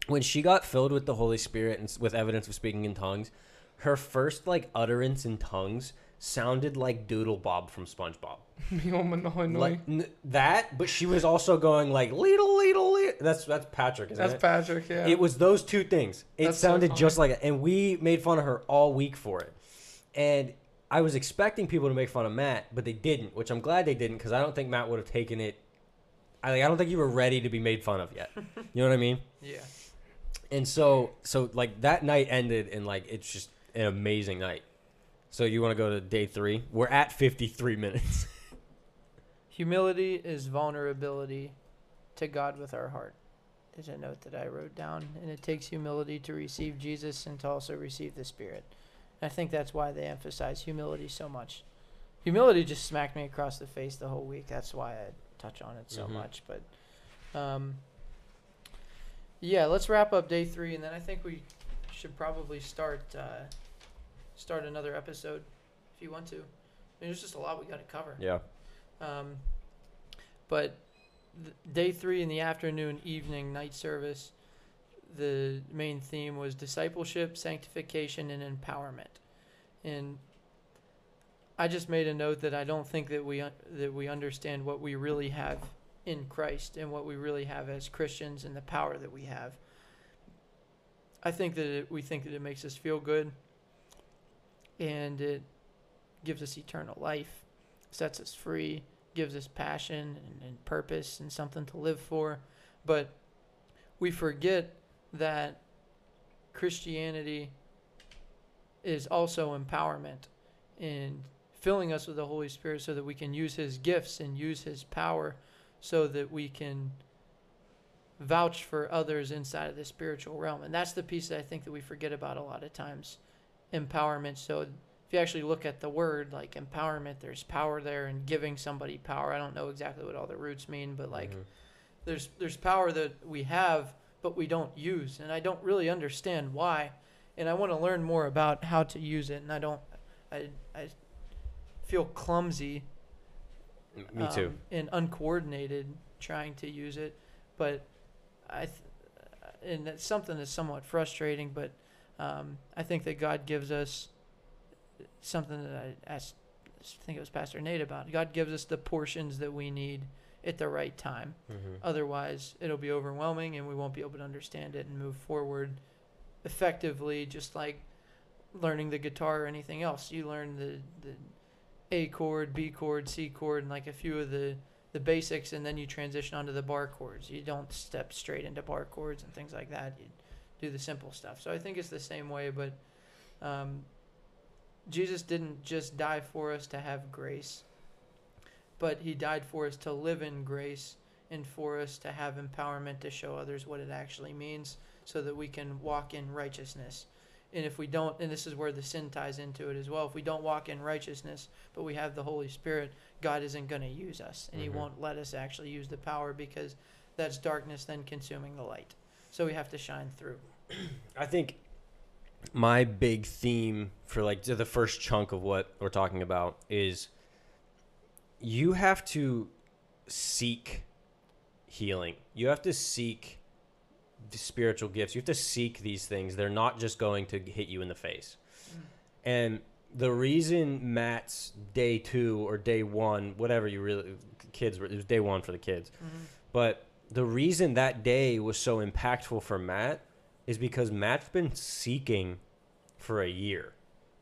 Speaker 2: when she got filled with the holy spirit and with evidence of speaking in tongues her first like utterance in tongues sounded like DoodleBob from spongebob *laughs* like n- that but she was also going like leedle leedle that's that's patrick isn't
Speaker 4: That's
Speaker 2: it
Speaker 4: Patrick. Yeah.
Speaker 2: it was those two things. It
Speaker 4: That's
Speaker 2: sounded
Speaker 4: funny.
Speaker 2: just like it. And we made fun of her all week for it. And I was expecting people to make fun of Matt, but they didn't, which I'm glad they didn't because I don't think Matt would have taken it. I, like, I don't think you were ready to be made fun of yet. *laughs* You know what I mean?
Speaker 3: Yeah.
Speaker 2: And so, so like that night ended, and like it's just an amazing night. So you want to go to day three? We're at 53 minutes. *laughs*
Speaker 3: Humility is vulnerability to God with our heart. Is a note that I wrote down, and it takes humility to receive Jesus and to also receive the Spirit. I think that's why they emphasize humility so much. Humility just smacked me across the face the whole week. That's why I touch on it so
Speaker 2: Mhm.
Speaker 3: much. But, um, yeah, let's wrap up day three, and then I think we should probably start uh, start another episode if you want to. I mean, there's just a lot we got to cover.
Speaker 2: Yeah.
Speaker 3: Um, but th- day three in the afternoon, evening, night service, the main theme was discipleship, sanctification, and empowerment. And I just made a note that I don't think that we uh, that we understand what we really have in Christ and what we really have as Christians and the power that we have. I think that it, we think that it makes us feel good, and it gives us eternal life, sets us free, gives us passion and, and purpose and something to live for. But we forget that Christianity is also empowerment in filling us with the Holy Spirit so that we can use His gifts and use His power so that we can vouch for others inside of the spiritual realm. And that's the piece that I think that we forget about a lot of times empowerment. So if you actually look at the word like empowerment, there's power there and giving somebody power. I don't know exactly what all the roots mean, but like
Speaker 2: Mhm.
Speaker 3: there's there's power that we have but we don't use and I don't really understand why. And I want to learn more about how to use it and I don't I I feel clumsy
Speaker 2: Me too.
Speaker 3: um, and uncoordinated trying to use it. But I, th- and that's something that's somewhat frustrating. But um, I think that God gives us something that I asked, I think it was Pastor Nate about. God gives us the portions that we need at the right time.
Speaker 2: Mhm.
Speaker 3: Otherwise, it'll be overwhelming and we won't be able to understand it and move forward effectively, just like learning the guitar or anything else. You learn the, the A chord, B chord, C chord, and like a few of the, the basics, and then you transition onto the bar chords. You don't step straight into bar chords and things like that. You do the simple stuff. So I think it's the same way, but um, Jesus didn't just die for us to have grace, but he died for us to live in grace and for us to have empowerment to show others what it actually means so that we can walk in righteousness. And if we don't, and this is where the sin ties into it as well, if we don't walk in righteousness, but we have the Holy Spirit, God isn't going to use us. And
Speaker 2: Mhm.
Speaker 3: He won't let us actually use the power because that's darkness then consuming the light. So we have to shine through. *clears throat*
Speaker 2: I think my big theme for like the first chunk of what we're talking about is you have to seek healing. You have to seek the spiritual gifts. You have to seek these things. They're not just going to hit you in the face. And the reason Matt's day two or day one, whatever you really, kids, were- it was day one for the kids. Mm-hmm. But the reason that day was so impactful for Matt is because Matt's been seeking for a year.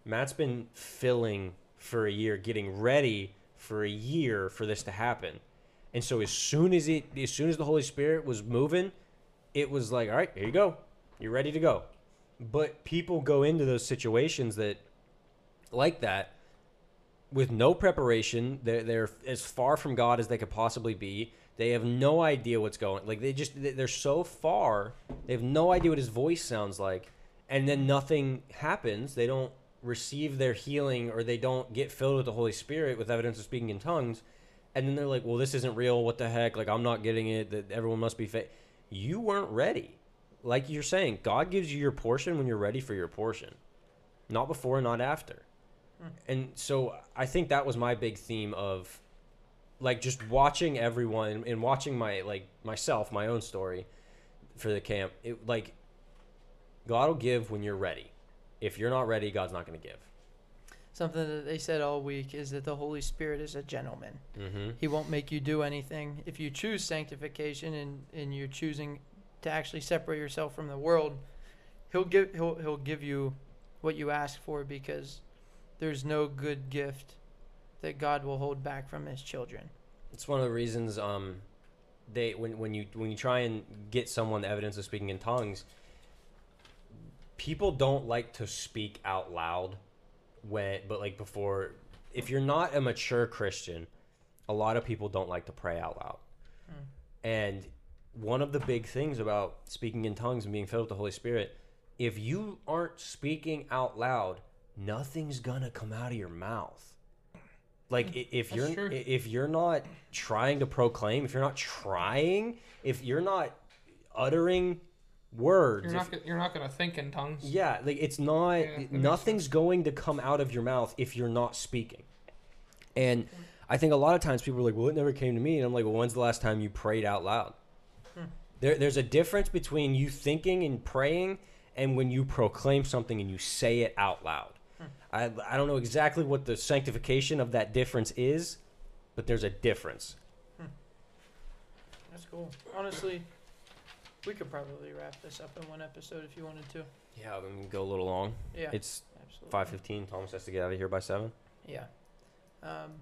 Speaker 2: Matt's been filling for a year, getting ready for a year for this to happen. And so as soon as it as soon as the Holy Spirit was moving, it was like, all right, here you go. You're ready to go. But people go into those situations that like that with no preparation. They're, they're as far from God as they could possibly be. They have no idea what's going. Like they just they're so far. They have no idea what his voice sounds like, and then nothing happens. They don't receive their healing, or they don't get filled with the Holy Spirit with evidence of speaking in tongues, and then they're like, "Well, this isn't real. What the heck? Like I'm not getting it. That everyone must be fake." You weren't ready. Like you're saying, God gives you your portion when you're ready for your portion, not before, not after. Hmm. And so I think that was my big theme of like just watching everyone and watching my like myself, my own story for the camp. It like God will give when you're ready. If you're not ready, God's not going to give.
Speaker 3: Something that they said all week is that the Holy Spirit is a gentleman.
Speaker 2: Mm-hmm.
Speaker 3: He won't make you do anything. If you choose sanctification and, and you're choosing to actually separate yourself from the world, he'll give he'll he'll give you what you ask for because there's no good gift that God will hold back from his children.
Speaker 2: It's one of the reasons um they when when you when you try and get someone the evidence of speaking in tongues, people don't like to speak out loud when but like before if you're not a mature Christian, a lot of people don't like to pray out loud. Hmm. And one of the big things about speaking in tongues and being filled with the Holy Spirit, if you aren't speaking out loud, nothing's gonna come out of your mouth. Like if
Speaker 4: That's
Speaker 2: you're
Speaker 4: true.
Speaker 2: if you're not trying to proclaim, if you're not trying, if you're not uttering words.
Speaker 4: You're not go- you're not gonna think in tongues.
Speaker 2: yeah, like it's not.
Speaker 4: Yeah,
Speaker 2: nothing's going to come out of your mouth if you're not speaking. And I think a lot of times people are like, "Well, it never came to me," and I'm like, "Well, when's the last time you prayed out loud?"
Speaker 3: Hmm.
Speaker 2: There, there's a difference between you thinking and praying, and when you proclaim something and you say it out loud.
Speaker 3: Hmm.
Speaker 2: I, I don't know exactly what the sanctification of that difference is, but there's a difference.
Speaker 3: That's cool. Honestly, we could probably wrap this up in one episode if you wanted to.
Speaker 2: Yeah, then we go a little long.
Speaker 3: Yeah.
Speaker 2: It's
Speaker 3: absolutely.
Speaker 2: five fifteen. Thomas has to get out of here by seven.
Speaker 3: Yeah. Um,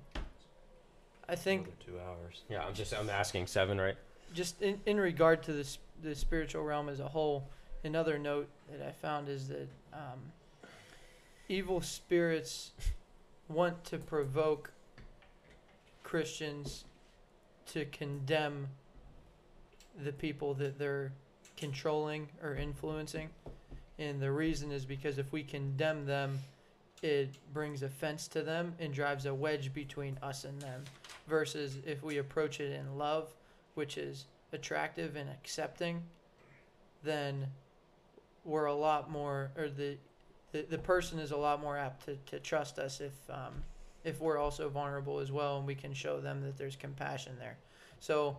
Speaker 3: I think
Speaker 6: Another two hours.
Speaker 2: Yeah, I'm just I'm asking seven, right?
Speaker 3: just in, in regard to this the spiritual realm as a whole, another note that I found is that um, evil spirits want to provoke Christians to condemn the people that they're controlling or influencing. And the reason is because if we condemn them, it brings offense to them and drives a wedge between us and them. Versus if we approach it in love, which is attractive and accepting, then we're a lot more, or the the, the person is a lot more apt to, to trust us if um, if we're also vulnerable as well and we can show them that there's compassion there. So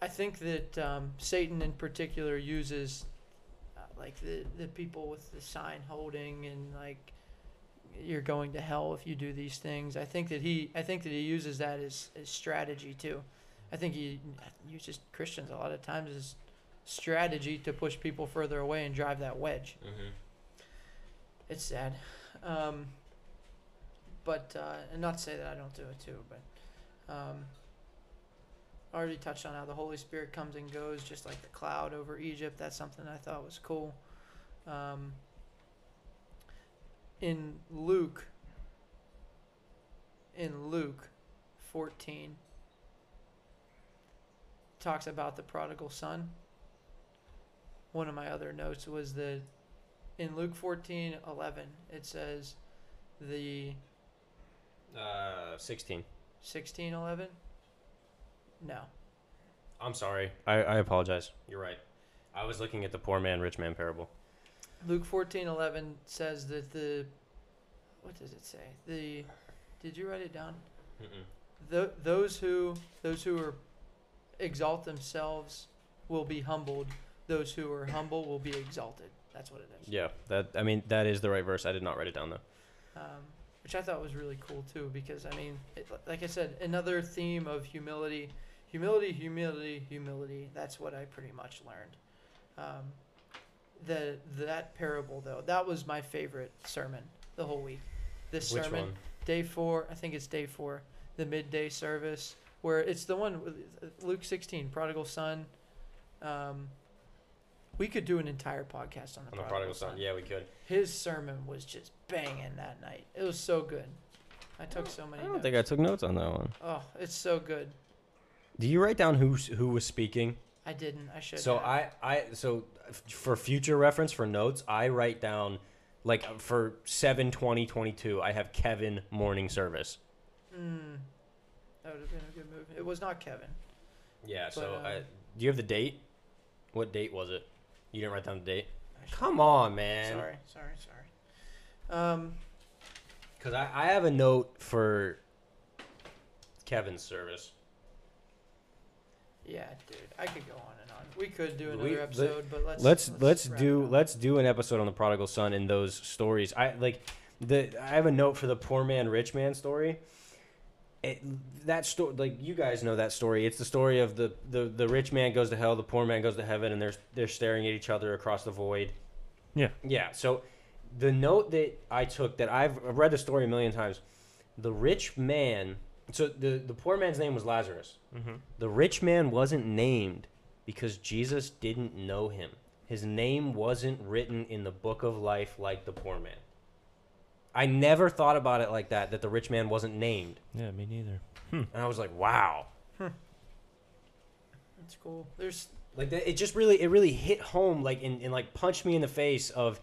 Speaker 3: I think that um, Satan in particular uses uh, like the, the people with the sign holding and like you're going to hell if you do these things. I think that he I think that he uses that as, as strategy too. I think he uses Christians a lot of times as strategy to push people further away and drive that wedge.
Speaker 2: Mm-hmm.
Speaker 3: It's sad. Um, but, uh, and not to say that I don't do it too, but um, already touched on how the Holy Spirit comes and goes just like the cloud over Egypt. That's something I thought was cool. Um, in Luke, in Luke 14, talks about the prodigal son. One of my other notes was that in Luke 14 11, it says the
Speaker 2: Uh, sixteen.
Speaker 3: 16 11? No.
Speaker 2: I'm sorry. I, I apologize. You're right. I was looking at the poor man, rich man parable.
Speaker 3: Luke 14 11 says that the. What does it say? The. Did you write it down?
Speaker 2: Mm-mm.
Speaker 3: Th- those who those who are exalt themselves will be humbled. Those who are humble will be exalted. That's what it is.
Speaker 2: Yeah, that I mean that is the right verse. I did not write it down though.
Speaker 3: um, which I thought was really cool too. Because I mean, it, like I said, another theme of humility, humility, humility, humility. That's what I pretty much learned. Um, the that parable though, that was my favorite sermon the whole week. This
Speaker 2: Which
Speaker 3: sermon,
Speaker 2: one?
Speaker 3: day four, I think it's day four, the midday service, where it's the one with Luke sixteen, prodigal son. Um, we could do an entire podcast on the,
Speaker 2: On the prodigal son. Yeah, we could.
Speaker 3: his sermon was just banging that night. It was so good. I took so many.
Speaker 2: I don't
Speaker 3: notes.
Speaker 2: think I took notes on that one.
Speaker 3: Oh, it's so good.
Speaker 2: Do you write down who who was speaking?
Speaker 3: I didn't. I should.
Speaker 2: So
Speaker 3: have.
Speaker 2: I I so for future reference for notes, I write down like for 7 20 22, I have Kevin morning service.
Speaker 3: Mm, that would have been a good move. It was not Kevin.
Speaker 2: Yeah, so
Speaker 3: But, uh,
Speaker 2: I, do you have the date? What date was it? You didn't write down the date? Come on, man.
Speaker 3: Sorry, sorry, sorry. Um,
Speaker 2: Cuz I I have a note for Kevin's service.
Speaker 3: Yeah, dude, I could go on and on. We could do
Speaker 2: We-
Speaker 3: another
Speaker 2: let-
Speaker 3: episode, but let's
Speaker 2: let's let's
Speaker 3: wrap
Speaker 2: do
Speaker 3: up.
Speaker 2: let's do an episode on the prodigal son and those stories. I like the I have a note for the poor man rich man story. It, that story, like you guys know that story. It's the story of the, the the rich man goes to hell, the poor man goes to heaven, and they're they're staring at each other across the void.
Speaker 6: Yeah.
Speaker 2: Yeah. So the note that I took that I've I've read the story a million times. The rich man. So the the poor man's name was Lazarus.
Speaker 6: Mm-hmm.
Speaker 2: The rich man wasn't named because Jesus didn't know him. His name wasn't written in the book of life like the poor man. I never thought about it like that, that the rich man wasn't named.
Speaker 6: Yeah, me neither.
Speaker 2: And I was like, wow.
Speaker 3: That's cool. There's
Speaker 2: Like that, it just really, it really hit home, like, and, and like punched me in the face of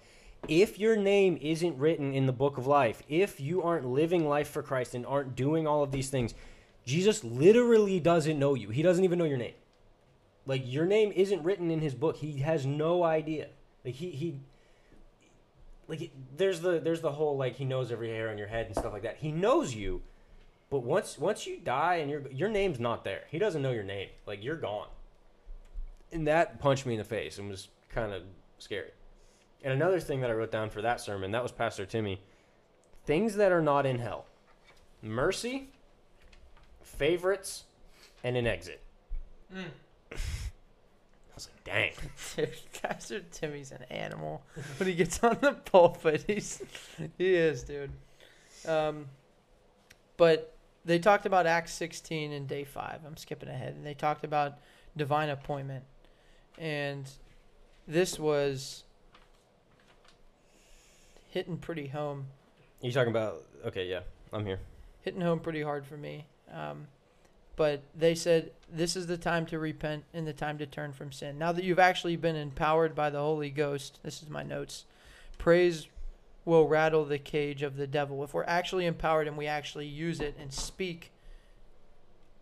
Speaker 2: if your name isn't written in the book of life, if you aren't living life for Christ and aren't doing all of these things, Jesus literally doesn't know you. He doesn't even know your name. Like your name isn't written in his book. He has no idea. Like he he like it- there's the there's the whole like he knows every hair on your head and stuff like that. He knows you, but once once you die and your your name's not there. He doesn't know your name. Like you're gone. And that punched me in the face and was kind of scary. And another thing that I wrote down for that sermon, that was Pastor Timmy. Things that are not in hell. Mercy, favorites, and an exit.
Speaker 4: Mm. *laughs*
Speaker 2: I was like, dang.
Speaker 3: Dude, Pastor Timmy's an animal. When he gets on the pulpit, he's he is, dude. Um, but they talked about Acts 16 and day five. I'm skipping ahead, and they talked about divine appointment, and this was hitting pretty home,
Speaker 2: You talking about? Okay, yeah, I'm here.
Speaker 3: hitting home pretty hard for me. Um, but they said this is the time to repent and the time to turn from sin. Now that you've actually been empowered by the Holy Ghost, this is my notes. Praise will rattle the cage of the devil. If we're actually empowered and we actually use it and speak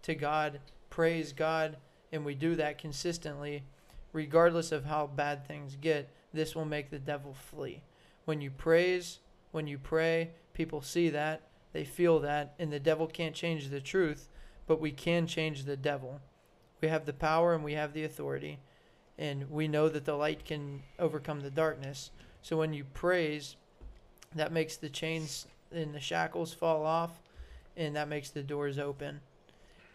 Speaker 3: to God, praise God, and we do that consistently, regardless of how bad things get, this will make the devil flee. When you praise, when you pray, people see that, they feel that, and the devil can't change the truth, but we can change the devil. We have the power and we have the authority, and we know that the light can overcome the darkness. So when you praise, that makes the chains and the shackles fall off, and that makes the doors open.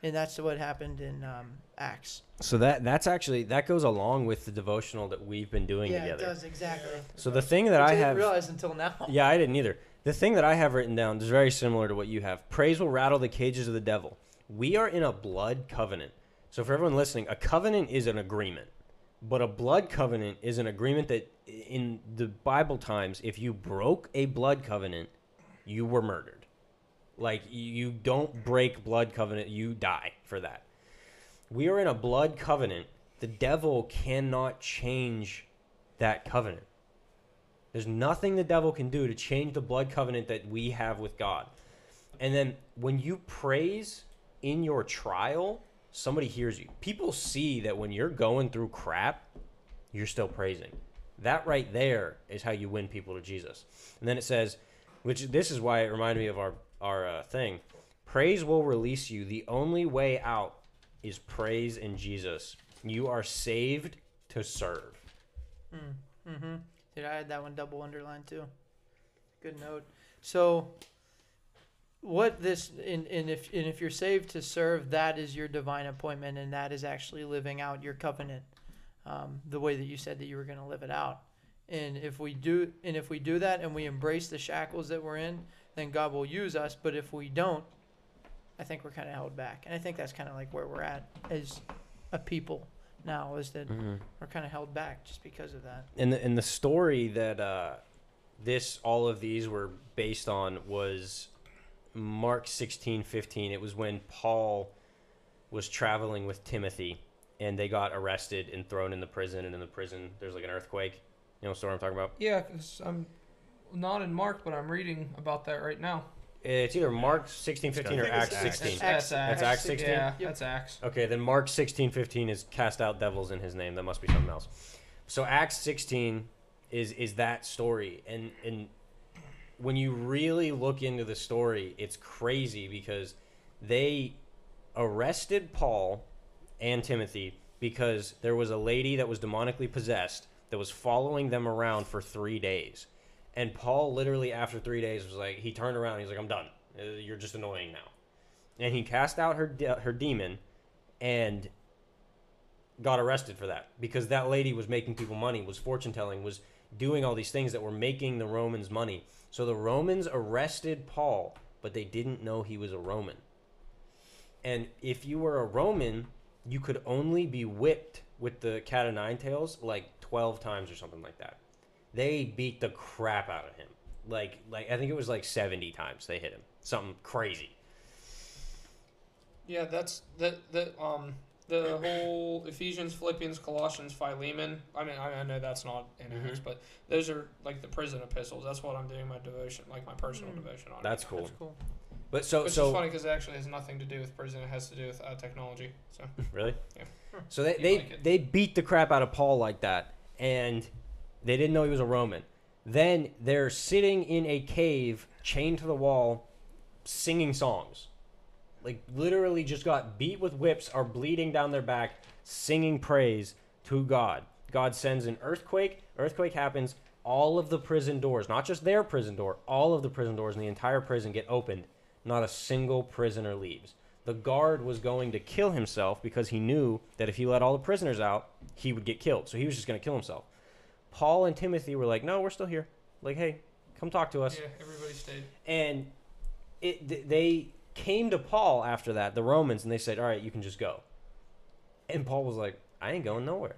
Speaker 3: And that's what happened in um, Acts.
Speaker 2: So that that's actually that goes along with the devotional that we've been doing
Speaker 3: yeah,
Speaker 2: together.
Speaker 3: it does exactly.
Speaker 2: So the thing that
Speaker 3: Which
Speaker 2: I
Speaker 3: didn't
Speaker 2: have,
Speaker 3: realize until now. *laughs*
Speaker 2: yeah, I didn't either. The thing that I have written down is very similar to what you have. Praise will rattle the cages of the devil. We are in a blood covenant. So for everyone listening, a covenant is an agreement, but a blood covenant is an agreement that in the Bible times, if you broke a blood covenant, you were murdered. Like you don't break blood covenant, you die for that. We are in a blood covenant. The devil cannot change that covenant. There's nothing the devil can do to change the blood covenant that we have with God. And then when you praise in your trial, somebody hears you. People see that when you're going through crap, you're still praising. That right there is how you win people to Jesus. And then it says, which this is why it reminded me of our our uh, thing. Praise will release you. The only way out is praise in Jesus. You are saved to serve.
Speaker 3: Mm-hmm. Dude, I had that one double underlined too. Good note. So, what this and, and if and if you're saved to serve, that is your divine appointment, and that is actually living out your covenant, um, the way that you said that you were going to live it out. And if we do, and if we do that, and we embrace the shackles that we're in, then God will use us. But if we don't, I think we're kind of held back, and I think that's kind of like where we're at as a people now, is that we're kind of held back just because of that.
Speaker 2: and the, and the story that uh, this all of these were based on was Mark sixteen fifteen. It was when Paul was traveling with Timothy, and they got arrested and thrown in the prison. And in the prison, there's like an earthquake. You know what story I'm talking about?
Speaker 4: Yeah, 'cause I'm not in Mark, but I'm reading about that right now.
Speaker 2: It's either Mark sixteen fifteen or
Speaker 3: I think
Speaker 2: Acts
Speaker 3: it's Acts.
Speaker 2: sixteen.
Speaker 3: Acts-
Speaker 4: That's
Speaker 2: That's Acts 16?
Speaker 4: Yeah,
Speaker 3: Yep.
Speaker 4: that's Acts.
Speaker 2: Okay, then Mark sixteen fifteen is cast out devils in his name. That must be something else. So Acts sixteen is is that story, and and when you really look into the story, it's crazy because they arrested Paul and Timothy because there was a lady that was demonically possessed that was following them around for three days. And Paul literally after three days was like, he turned around, he's like, I'm done. Uh, You're just annoying now. And he cast out her de- her demon, and got arrested for that because that lady was making people money, was fortune telling, was doing all these things that were making the Romans money. So the Romans arrested Paul, but they didn't know he was a Roman. And if you were a Roman, you could only be whipped with the cat o' nine tails like 12 times or something like that. They beat the crap out of him. Like like I think it was like 70 times they hit him. Something crazy.
Speaker 4: Yeah, that's that that um the whole Ephesians, Philippians, Colossians, Philemon. I mean, I, I know that's not in
Speaker 2: Mhm.
Speaker 4: Acts, but those are like the prison epistles. That's what I'm doing my devotion, like my personal
Speaker 3: Mm.
Speaker 4: devotion on.
Speaker 2: That's cool.
Speaker 3: That's cool.
Speaker 2: But so
Speaker 4: Which
Speaker 2: so
Speaker 4: is funny because it actually has nothing to do with prison. It has to do with uh, technology. So *laughs*
Speaker 2: Really?
Speaker 4: Yeah.
Speaker 2: So they they,
Speaker 4: like
Speaker 2: they beat the crap out of Paul like that, and they didn't know he was a Roman. Then they're sitting in a cave, chained to the wall, singing songs. Like literally, just got beat with whips, are bleeding down their back, singing praise to God. God sends an earthquake. Earthquake happens. All of the prison doors, not just their prison door, all of the prison doors in the entire prison get opened. Not a single prisoner leaves the guard was going to kill himself because he knew that if he let all the prisoners out, he would get killed. So he was just going to kill himself. Paul and Timothy were like, "No, we're still here. Like, hey, come talk to us."
Speaker 4: yeah, everybody stayed.
Speaker 2: And it th- they came to Paul after that, the Romans, and they said, "All right, you can just go." And Paul was like, "I ain't going nowhere."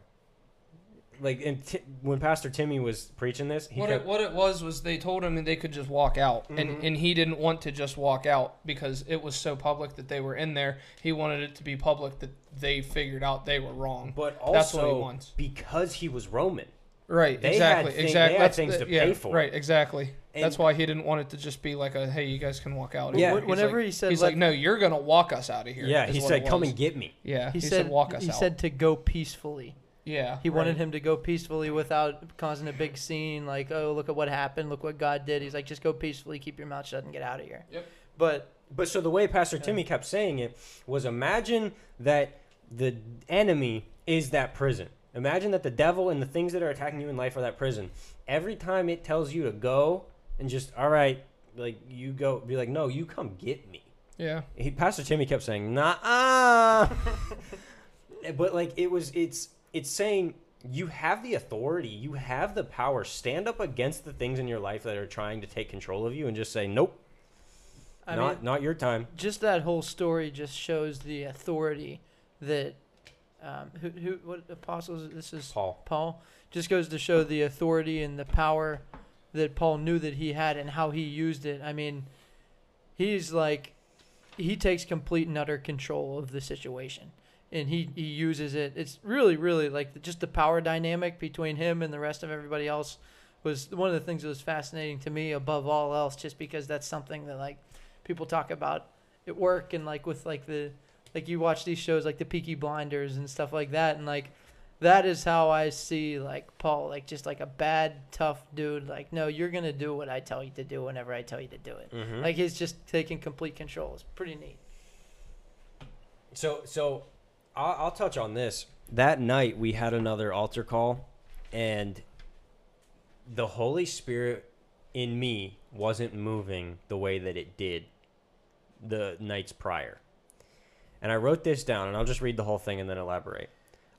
Speaker 2: Like, and Ti- when Pastor Timmy was preaching this, he
Speaker 4: what
Speaker 2: kept,
Speaker 4: it, what it was was they told him they could just walk out,
Speaker 2: Mhm.
Speaker 4: and and he didn't want to just walk out because it was so public that they were in there. He wanted it to be public that they figured out they were wrong.
Speaker 2: but also
Speaker 4: That's what he wants.
Speaker 2: because he was Roman.
Speaker 4: Right.
Speaker 2: They had
Speaker 4: exactly.
Speaker 2: thing- they
Speaker 4: exactly.
Speaker 2: had
Speaker 4: That's
Speaker 2: things
Speaker 4: the-
Speaker 2: to
Speaker 4: yeah,
Speaker 2: pay for.
Speaker 4: Right. Exactly. That's why he didn't want it to just be like a hey, you guys can walk out.
Speaker 2: Yeah.
Speaker 4: He's
Speaker 3: Whenever
Speaker 4: like-
Speaker 3: he said
Speaker 4: he's like, no, you're gonna walk us out of here.
Speaker 2: Yeah, he said, "Come and get me."
Speaker 4: Yeah.
Speaker 3: He,
Speaker 4: He,
Speaker 3: said,
Speaker 4: walk us out.
Speaker 3: he
Speaker 4: out.
Speaker 3: said to go peacefully.
Speaker 4: yeah.
Speaker 3: He wanted
Speaker 4: right.
Speaker 3: him to go peacefully without causing a big scene. Like, oh, look at what happened. Look what God did. He's like, just go peacefully, keep your mouth shut, and get out of here.
Speaker 4: Yep.
Speaker 3: But
Speaker 2: But so the way Pastor
Speaker 3: Yeah.
Speaker 2: Timmy kept saying it was imagine that the enemy is that prison. Imagine that the devil and the things that are attacking you in life are that prison. Every time it tells you to go and just, all right, like you go, be like, no, you come get me.
Speaker 4: Yeah.
Speaker 2: He, Pastor Timmy kept saying, nah, ah. *laughs* *laughs* but like it was, it's, it's saying you have the authority, you have the power. Stand up against the things in your life that are trying to take control of you and just say, nope,
Speaker 3: I
Speaker 2: not,
Speaker 3: mean,
Speaker 2: not your time.
Speaker 3: just that whole story just shows the authority that um, who who what apostles this is
Speaker 2: Paul.
Speaker 3: Paul just goes to show the authority and the power that Paul knew that he had and how he used it. I mean, he's like he takes complete and utter control of the situation and he, he uses it. It's really really like the, just the power dynamic between him and the rest of everybody else was one of the things that was fascinating to me above all else just because that's something that like people talk about at work and like with like the like you watch these shows like the Peaky Blinders and stuff like that and like that is how I see like Paul like just like a bad tough dude like no you're gonna do what I tell you to do whenever I tell you to do it
Speaker 2: Mm-hmm.
Speaker 3: like he's just taking complete control it's pretty neat
Speaker 2: So, so I'll, I'll touch on this. That night we had another altar call, and the Holy Spirit in me wasn't moving the way that it did the nights prior. And I wrote this down, and I'll just read the whole thing and then elaborate.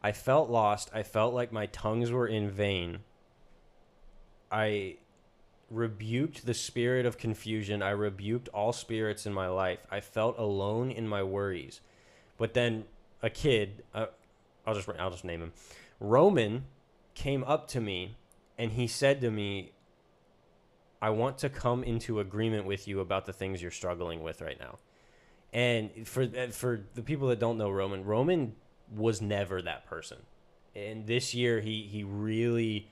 Speaker 2: I felt lost. I felt like my tongues were in vain. I rebuked the spirit of confusion. I rebuked all spirits in my life. I felt alone in my worries. But then a kid, uh, I'll just I'll just name him, Roman, came up to me, and he said to me, "I want to come into agreement with you about the things you're struggling with right now." And for uh, for the people that don't know Roman, Roman was never that person. And this year, he he really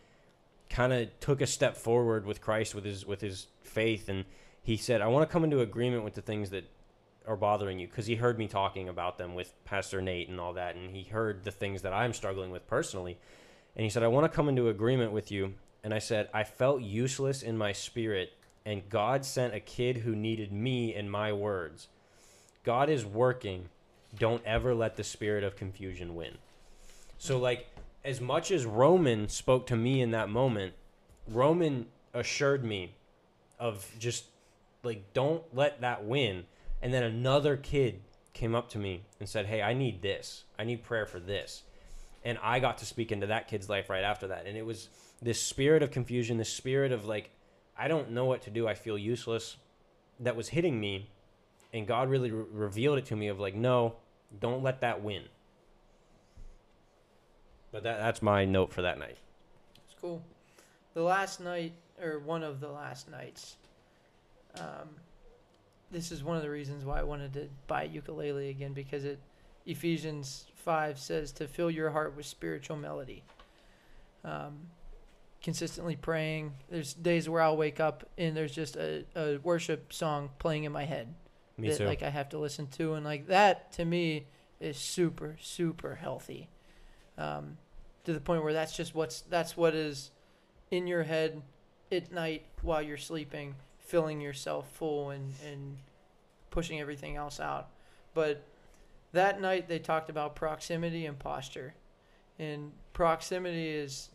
Speaker 2: kind of took a step forward with Christ with his with his faith, and he said, "I want to come into agreement with the things that are bothering you," because he heard me talking about them with Pastor Nate and all that, and he heard the things that I'm struggling with personally, and he said, "I want to come into agreement with you." And I said, "I felt useless in my spirit, and God sent a kid who needed me and my words. God is working. Don't ever let the spirit of confusion win." So like as much as Roman spoke to me in that moment, Roman assured me of just like don't let that win. And then another kid came up to me and said, "Hey, I need this. I need prayer for this." And I got to speak into that kid's life right after that. And it was this spirit of confusion, this spirit of like I don't know what to do. I feel useless that was hitting me. And God really re- revealed it to me of like, "No, don't let that win." But that, that's my note for that night.
Speaker 3: It's cool. The last night, or one of the last nights, um, this is one of the reasons why I wanted to buy ukulele again because it Ephesians five says to fill your heart with spiritual melody. Um, consistently praying. There's days where I'll wake up and there's just a, a worship song playing in my head,
Speaker 2: Me
Speaker 3: that
Speaker 2: too.
Speaker 3: like I have to listen to, and like that to me is super super healthy, um, to the point where that's just what's that's what is in your head at night while you're sleeping, filling yourself full and and pushing everything else out. But that night they talked about proximity and posture, and proximity is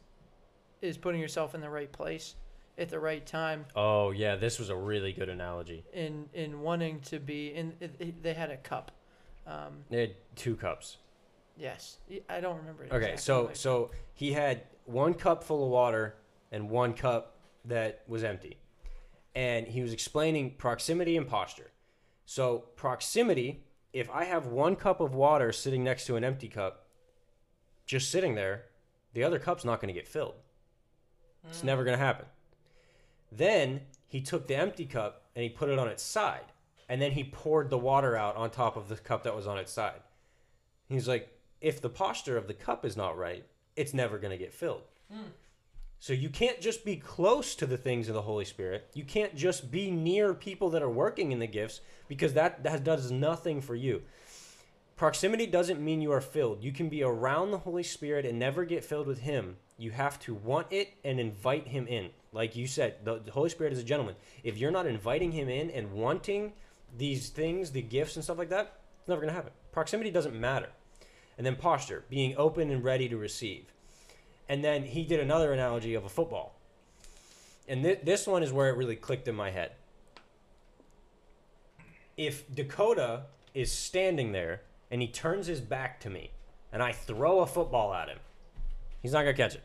Speaker 3: is putting yourself in the right place at the right time
Speaker 2: oh yeah, this was a really good analogy.
Speaker 3: in in wanting to be in it, it- they had a cup um
Speaker 2: They had two cups.
Speaker 3: yes Y- i don't remember it
Speaker 2: Okay,
Speaker 3: exactly,
Speaker 2: so
Speaker 3: but-
Speaker 2: so he had one cup full of water and one cup that was empty. And he was explaining proximity and posture. So proximity, if I have one cup of water sitting next to an empty cup, just sitting there, the other cup's not going to get filled. It's never going to happen. Then he took the empty cup and he put it on its side. And then he poured the water out on top of the cup that was on its side. He's like, if the posture of the cup is not right, it's never going to get filled. Hmm. So you can't just be close to the things of the Holy Spirit. You can't just be near people that are working in the gifts because that, that does nothing for you. Proximity doesn't mean you are filled. You can be around the Holy Spirit and never get filled with Him. You have to want it and invite Him in. Like you said, the, the Holy Spirit is a gentleman. If you're not inviting Him in and wanting these things, the gifts and stuff like that, it's never going to happen. Proximity doesn't matter. And then posture, being open and ready to receive. And then he did another analogy of a football. And th- this one is where it really clicked in my head. If Dakota is standing there and he turns his back to me and I throw a football at him, he's not going to catch it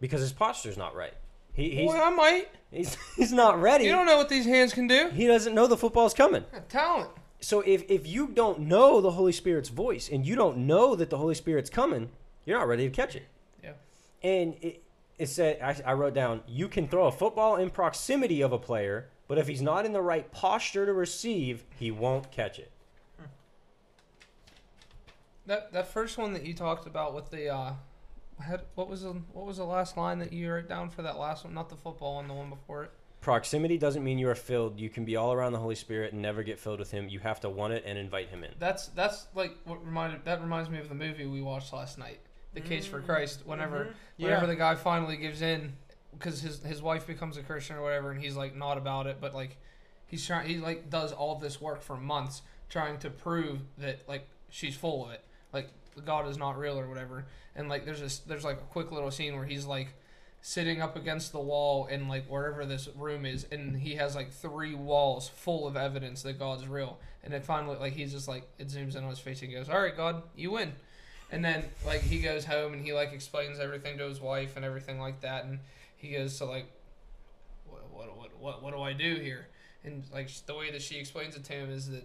Speaker 2: because his posture's not right. He, he's,
Speaker 4: Boy, I might.
Speaker 2: he's, *laughs* he's not ready.
Speaker 4: You don't know what these hands can do.
Speaker 2: he doesn't know the football's coming.
Speaker 4: Got talent.
Speaker 2: So if, if you don't know the Holy Spirit's voice and you don't know that the Holy Spirit's coming, you're not ready to catch it.
Speaker 4: Yeah.
Speaker 2: And it, it said, I, I wrote down, you can throw a football in proximity of a player, but if he's not in the right posture to receive, he won't catch it.
Speaker 4: That that first one that you talked about with the uh, had what was the what was the last line that you wrote down for that last one? Not the football one, the one before it.
Speaker 2: Proximity doesn't mean you are filled. You can be all around the Holy Spirit and never get filled with him. You have to want it and invite him in.
Speaker 4: That's that's like what reminded that reminds me of the movie we watched last night, The Case for Christ. Whenever
Speaker 3: Mhm.
Speaker 4: whenever the guy finally gives in because his his wife becomes a Christian or whatever, and he's like not about it, but like he's trying he like does all this work for months trying to prove that like she's full of it, like God is not real or whatever. And like there's this there's like a quick little scene where he's like sitting up against the wall in like wherever this room is and he has like three walls full of evidence that God's real. And then finally like he's just like it zooms in on his face and goes all right God you win. And then like he goes home and he like explains everything to his wife and everything like that. And he goes to like what what what, what do I do here? And like the way that she explains it to him is that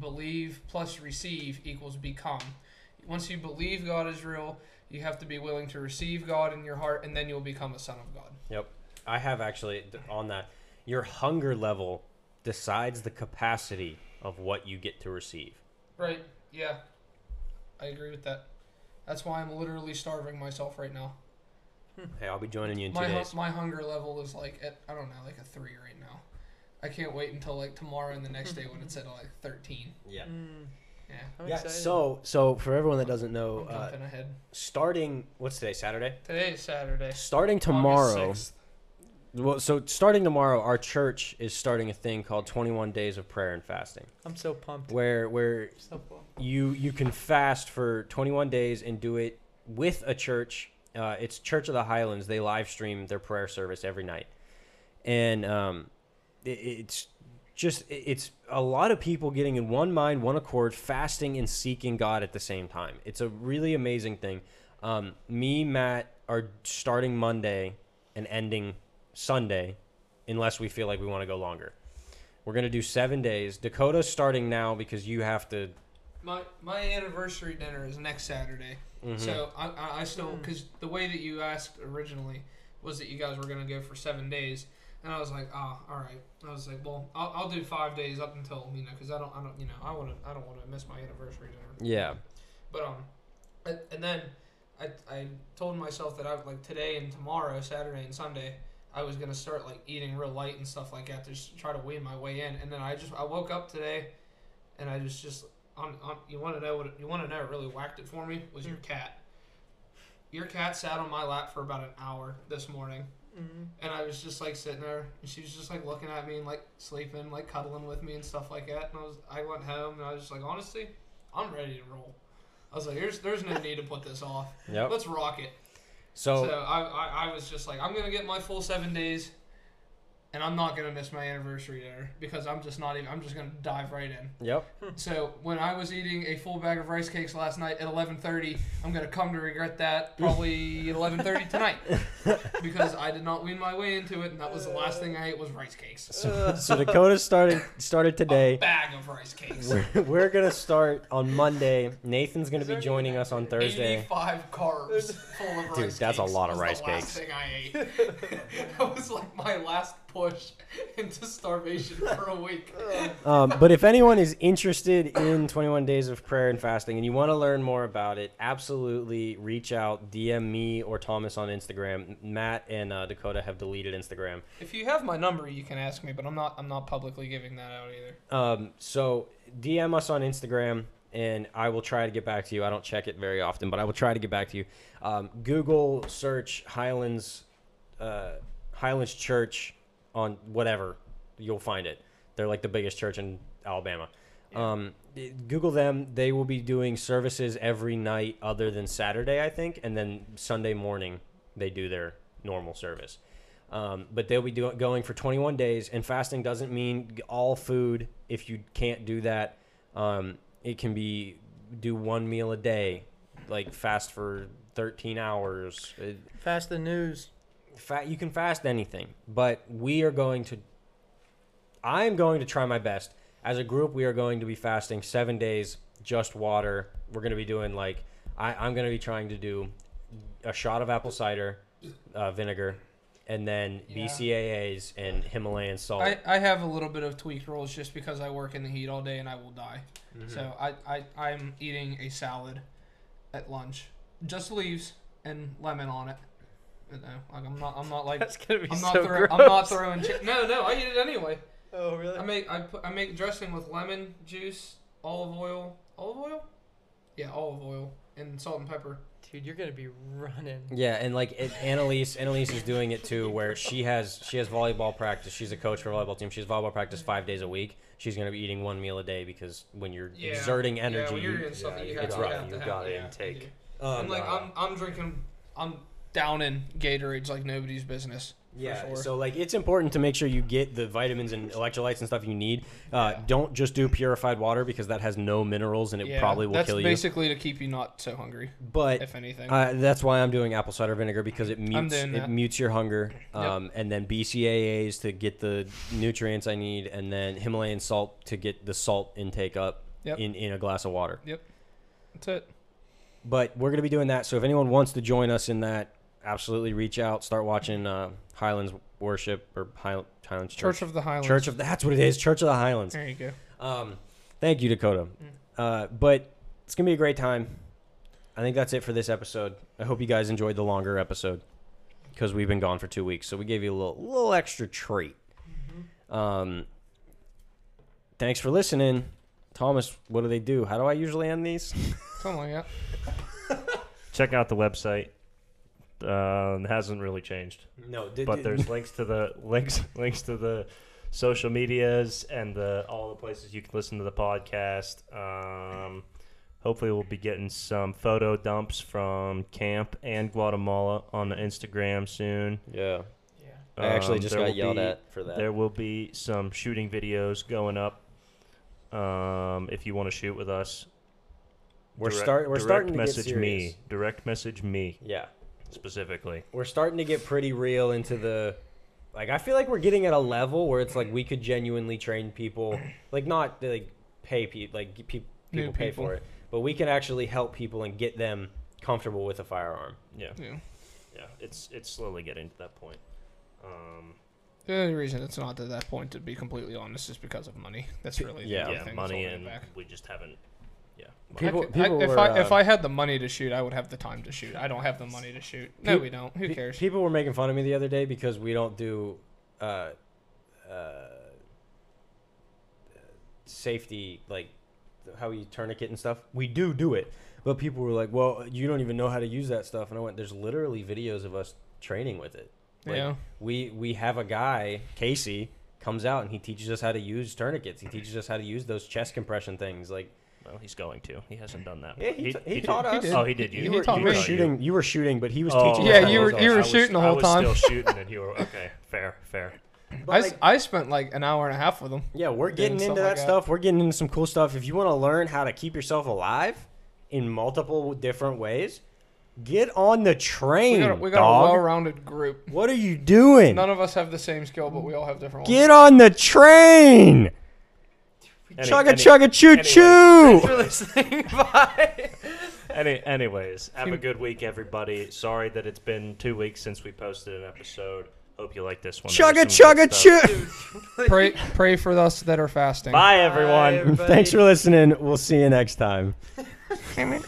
Speaker 4: believe plus receive equals become once you believe God is real you have to be willing to receive God in your heart and then you'll become a son of God Yep.
Speaker 2: I have actually on that. Your hunger level decides the capacity of what you get to receive.
Speaker 4: right yeah I agree with that that's why I'm literally starving myself right now
Speaker 2: Hey, I'll be joining you in two
Speaker 4: my, hu-
Speaker 2: days.
Speaker 4: my hunger level is like at I don't know like a three right now. I can't wait until like tomorrow and the next *laughs* day when it's at like thirteen.
Speaker 2: Yeah.
Speaker 3: Mm,
Speaker 4: Yeah,
Speaker 3: I'm
Speaker 2: Yeah.
Speaker 3: excited.
Speaker 2: So, so for everyone that doesn't know,
Speaker 4: I'm
Speaker 2: uh,
Speaker 4: jumping ahead.
Speaker 2: starting what's today? Saturday.
Speaker 4: Today is Saturday.
Speaker 2: Starting tomorrow. Well, so starting tomorrow, our church is starting a thing called 21 Days of Prayer and Fasting,
Speaker 3: I'm so pumped.
Speaker 2: where where
Speaker 3: So pumped.
Speaker 2: you you can fast for 21 days and do it with a church. Uh, it's Church of the Highlands. They live stream their prayer service every night, and um, it, it's just it's a lot of people getting in one mind, one accord, fasting and seeking God at the same time. It's a really amazing thing. Um, me, Matt, are starting Monday and ending Sunday, unless we feel like we want to go longer. We're gonna do seven days. Dakota's starting now because you have to.
Speaker 4: My my anniversary dinner is next Saturday.
Speaker 2: Mhm.
Speaker 4: So I, I, I still because the way that you asked originally was that you guys were gonna go for seven days, and I was like, ah, all right. I was like, well, I'll, I'll do five days up until you know because I don't I don't you know I want to I don't want to miss my anniversary dinner.
Speaker 2: Yeah.
Speaker 4: But um, and, and then I, I told myself that I like today and tomorrow, Saturday and Sunday, I was gonna start like eating real light and stuff like that to just try to wean my way in. And then I just I woke up today, and I just just on, on you want to know what you want to know what really whacked it for me was your cat. Your cat sat on my lap for about an hour this morning,
Speaker 3: Mm-hmm.
Speaker 4: and I was just like sitting there, and she was just like looking at me and like sleeping, like cuddling with me and stuff like that. And I was I went home and I was just like, honestly, I'm ready to roll. I was like, there's there's no need to put this off.
Speaker 2: Yep.
Speaker 4: Let's rock it.
Speaker 2: So,
Speaker 4: So I, I, I was just like, I'm gonna get my full seven days, and I'm not gonna miss my anniversary there because I'm just not even. I'm just gonna dive right in.
Speaker 2: yep. Hmm.
Speaker 4: So when I was eating a full bag of rice cakes last night at 11:30, I'm gonna come to regret that probably *laughs* at 11:30 tonight *laughs* because I did not wean my way into it, and that was the last thing I ate was rice cakes.
Speaker 2: So, so Dakota started started
Speaker 4: A
Speaker 2: today.
Speaker 4: bag of rice cakes.
Speaker 2: We're, we're gonna start on Monday. Nathan's gonna be joining us on Thursday.
Speaker 4: 85 carbs full of
Speaker 2: Dude,
Speaker 4: rice
Speaker 2: that's a
Speaker 4: cakes
Speaker 2: lot of
Speaker 4: was
Speaker 2: rice
Speaker 4: the last
Speaker 2: cakes.
Speaker 4: thing I ate. *laughs* that was like my last push into starvation for a week. *laughs*
Speaker 2: Um, but if anyone is interested in 21 days of prayer and fasting and you want to learn more about it, absolutely reach out, DM me or Thomas on Instagram. Matt and uh, Dakota have deleted Instagram.
Speaker 4: If you have my number, you can ask me, but I'm not. I'm not publicly giving that out either.
Speaker 2: Um, so DM us on Instagram and I will try to get back to you. I don't check it very often, but I will try to get back to you. Um, Google search Highlands, uh, Highlands Church on whatever, you'll find it. They're like the biggest church in Alabama. Um, Google them. They will be doing services every night other than Saturday, I think, and then Sunday morning they do their normal service. Um, but they'll be do- going for 21 days, and fasting doesn't mean all food. If you can't do that, um, it can be do one meal a day, like fast for 13 hours. It,
Speaker 3: Fast the news.
Speaker 2: fa- you can fast anything, but we are going to. I'm going to try my best. As a group, we are going to be fasting seven days, just water. We're going to be doing like I, I'm going to be trying to do a shot of apple cider uh, vinegar, and then
Speaker 4: Yeah.
Speaker 2: BCAAs and Himalayan salt.
Speaker 4: I, I have a little bit of tweaked rules just because I work in the heat all day and I will die.
Speaker 2: Mm-hmm.
Speaker 4: So I, I I'm eating a salad at lunch, just leaves and lemon on it. You know, like I'm not I'm not like
Speaker 3: That's gonna be
Speaker 4: I'm not
Speaker 3: so
Speaker 4: throw,
Speaker 3: gross.
Speaker 4: I'm not throwing chi- no no I eat it anyway.
Speaker 3: Oh really?
Speaker 4: I make I put I make dressing with lemon juice, olive oil, olive oil, yeah olive oil and salt and pepper.
Speaker 3: Dude, you're gonna be running.
Speaker 2: Yeah, and like it, Annalise, Annalise is doing it too, where she has she has volleyball practice. She's a coach for a volleyball team. She has volleyball practice five days a week. She's gonna be eating one meal a day because when you're
Speaker 4: Yeah.
Speaker 2: exerting energy,
Speaker 4: when you're
Speaker 2: you-
Speaker 4: doing stuff that you have
Speaker 2: it's
Speaker 4: to, you
Speaker 2: rough.
Speaker 4: have
Speaker 6: You
Speaker 4: have,
Speaker 6: gotta
Speaker 4: yeah,
Speaker 6: intake.
Speaker 4: you do.
Speaker 2: um,
Speaker 4: and like I'm I'm drinking I'm down in Gatorades like nobody's business.
Speaker 2: Yeah.
Speaker 4: sure.
Speaker 2: So like it's important to make sure you get the vitamins and electrolytes and stuff you need. Uh, Don't just do purified water because that has no minerals and it
Speaker 4: Yeah,
Speaker 2: probably will
Speaker 4: that's
Speaker 2: kill you.
Speaker 4: basically to keep you not so hungry,
Speaker 2: But
Speaker 4: if anything.
Speaker 2: Uh, that's why I'm doing apple cider vinegar because it mutes it mutes your hunger, um, and then BCAAs to get the nutrients I need, and then Himalayan salt to get the salt intake up
Speaker 4: Yep.
Speaker 2: in, in a glass of water. Yep.
Speaker 4: That's it.
Speaker 2: But we're gonna be doing that. So if anyone wants to join us in that, absolutely reach out. Start watching uh, Highlands Worship or High, Highlands Church.
Speaker 4: Church of the Highlands.
Speaker 2: Church of that's what it is. Church of the Highlands.
Speaker 4: There you go.
Speaker 2: Um, thank you, Dakota.
Speaker 4: Mm.
Speaker 2: Uh, but it's gonna be a great time. I think that's it for this episode. I hope you guys enjoyed the longer episode because we've been gone for two weeks, so we gave you a little little extra treat. Um, thanks for listening, Thomas. What do they do? How do I usually end these?
Speaker 4: Something like that. *laughs*
Speaker 6: Check out the website. Uh, hasn't really changed,
Speaker 2: No, did,
Speaker 6: but there's *laughs* links to the links links to the social medias and the all the places you can listen to the podcast. Um, hopefully, we'll be getting some photo dumps from camp and Guatemala on the Instagram soon.
Speaker 2: yeah. I actually
Speaker 6: Um,
Speaker 2: just
Speaker 6: there
Speaker 2: got
Speaker 6: will
Speaker 2: yelled
Speaker 6: be-
Speaker 2: at for that.
Speaker 6: There will be some shooting videos going up. Um, if you want to shoot with us,
Speaker 2: We're
Speaker 6: direct-
Speaker 2: start- we're
Speaker 6: direct
Speaker 2: starting to get
Speaker 6: message me. Direct message me
Speaker 2: yeah.
Speaker 6: Specifically.
Speaker 2: we're starting to get pretty real into the like i feel like we're getting at a level where it's like we could genuinely train people like not like pay people like ge- peop
Speaker 4: New
Speaker 2: people pay
Speaker 4: people.
Speaker 2: for it but we can actually help people and get them comfortable with a firearm
Speaker 6: Yeah,
Speaker 4: Yeah.
Speaker 6: yeah. It's it's slowly getting to that point. Um,
Speaker 4: The only reason it's not to that point, to be completely honest, is because of money. That's really the
Speaker 2: Yeah.
Speaker 4: only
Speaker 6: yeah,
Speaker 4: thing
Speaker 6: money and
Speaker 4: back.
Speaker 6: we just haven't Yeah.
Speaker 2: People,
Speaker 4: I could-
Speaker 2: people
Speaker 4: I, if
Speaker 2: were,
Speaker 4: I if
Speaker 2: uh,
Speaker 4: I had the money to shoot, I would have the time to shoot. I don't have the money to shoot. No,
Speaker 2: Pe-
Speaker 4: we don't. Who
Speaker 2: pe-
Speaker 4: cares?
Speaker 2: People were making fun of me the other day because we don't do uh, uh, safety, like how you tourniquet and stuff. We do do it, but people were like, "Well, you don't even know how to use that stuff." And I went, "There's literally videos of us training with it. Like,
Speaker 4: yeah.
Speaker 2: we we have a guy, Casey, comes out and he teaches us how to use tourniquets. He teaches us how to use those chest compression things. Like,
Speaker 6: Well, he's going to. He hasn't done that.
Speaker 2: yeah, he, t- he
Speaker 6: did-
Speaker 2: taught us.
Speaker 4: did.
Speaker 6: Oh, he did.
Speaker 4: He
Speaker 6: You,
Speaker 2: You were,
Speaker 4: taught
Speaker 2: you were shooting. You were shooting, but he was
Speaker 6: Oh,
Speaker 2: teaching.
Speaker 4: Yeah,
Speaker 2: us
Speaker 4: you were- you were
Speaker 6: was-
Speaker 4: shooting the whole time.
Speaker 6: I was
Speaker 4: time.
Speaker 6: still shooting, and you were *laughs* okay. Fair, fair.
Speaker 2: But,
Speaker 4: I, s-
Speaker 2: like-
Speaker 4: I spent like an hour and a half with him.
Speaker 2: Yeah, we're getting
Speaker 4: stuff
Speaker 2: into
Speaker 4: like
Speaker 2: that
Speaker 4: that.
Speaker 2: stuff. We're getting into some cool stuff. If you want to learn how to keep yourself alive in multiple different ways, get on the
Speaker 4: We
Speaker 2: train,
Speaker 4: got, a- we got a well-rounded group.
Speaker 2: what are you doing?
Speaker 4: None of us have the same skill, but we all have different ones.
Speaker 2: Get on the train.
Speaker 6: Any-
Speaker 2: chugga
Speaker 6: any-
Speaker 2: chugga choo
Speaker 6: anyways.
Speaker 2: choo.
Speaker 3: for listening. *laughs* Bye.
Speaker 6: Any, anyways, have a good week, everybody. Sorry that it's been two weeks since we posted an episode. Hope you like this one. There
Speaker 2: Chugga
Speaker 6: was some
Speaker 2: chugga
Speaker 6: good stuff.
Speaker 2: choo. *laughs*
Speaker 4: Pray, pray for us that are fasting.
Speaker 6: Bye, everyone.
Speaker 3: everybody.
Speaker 2: Thanks for listening. We'll see you next time.
Speaker 3: Damn *laughs* it.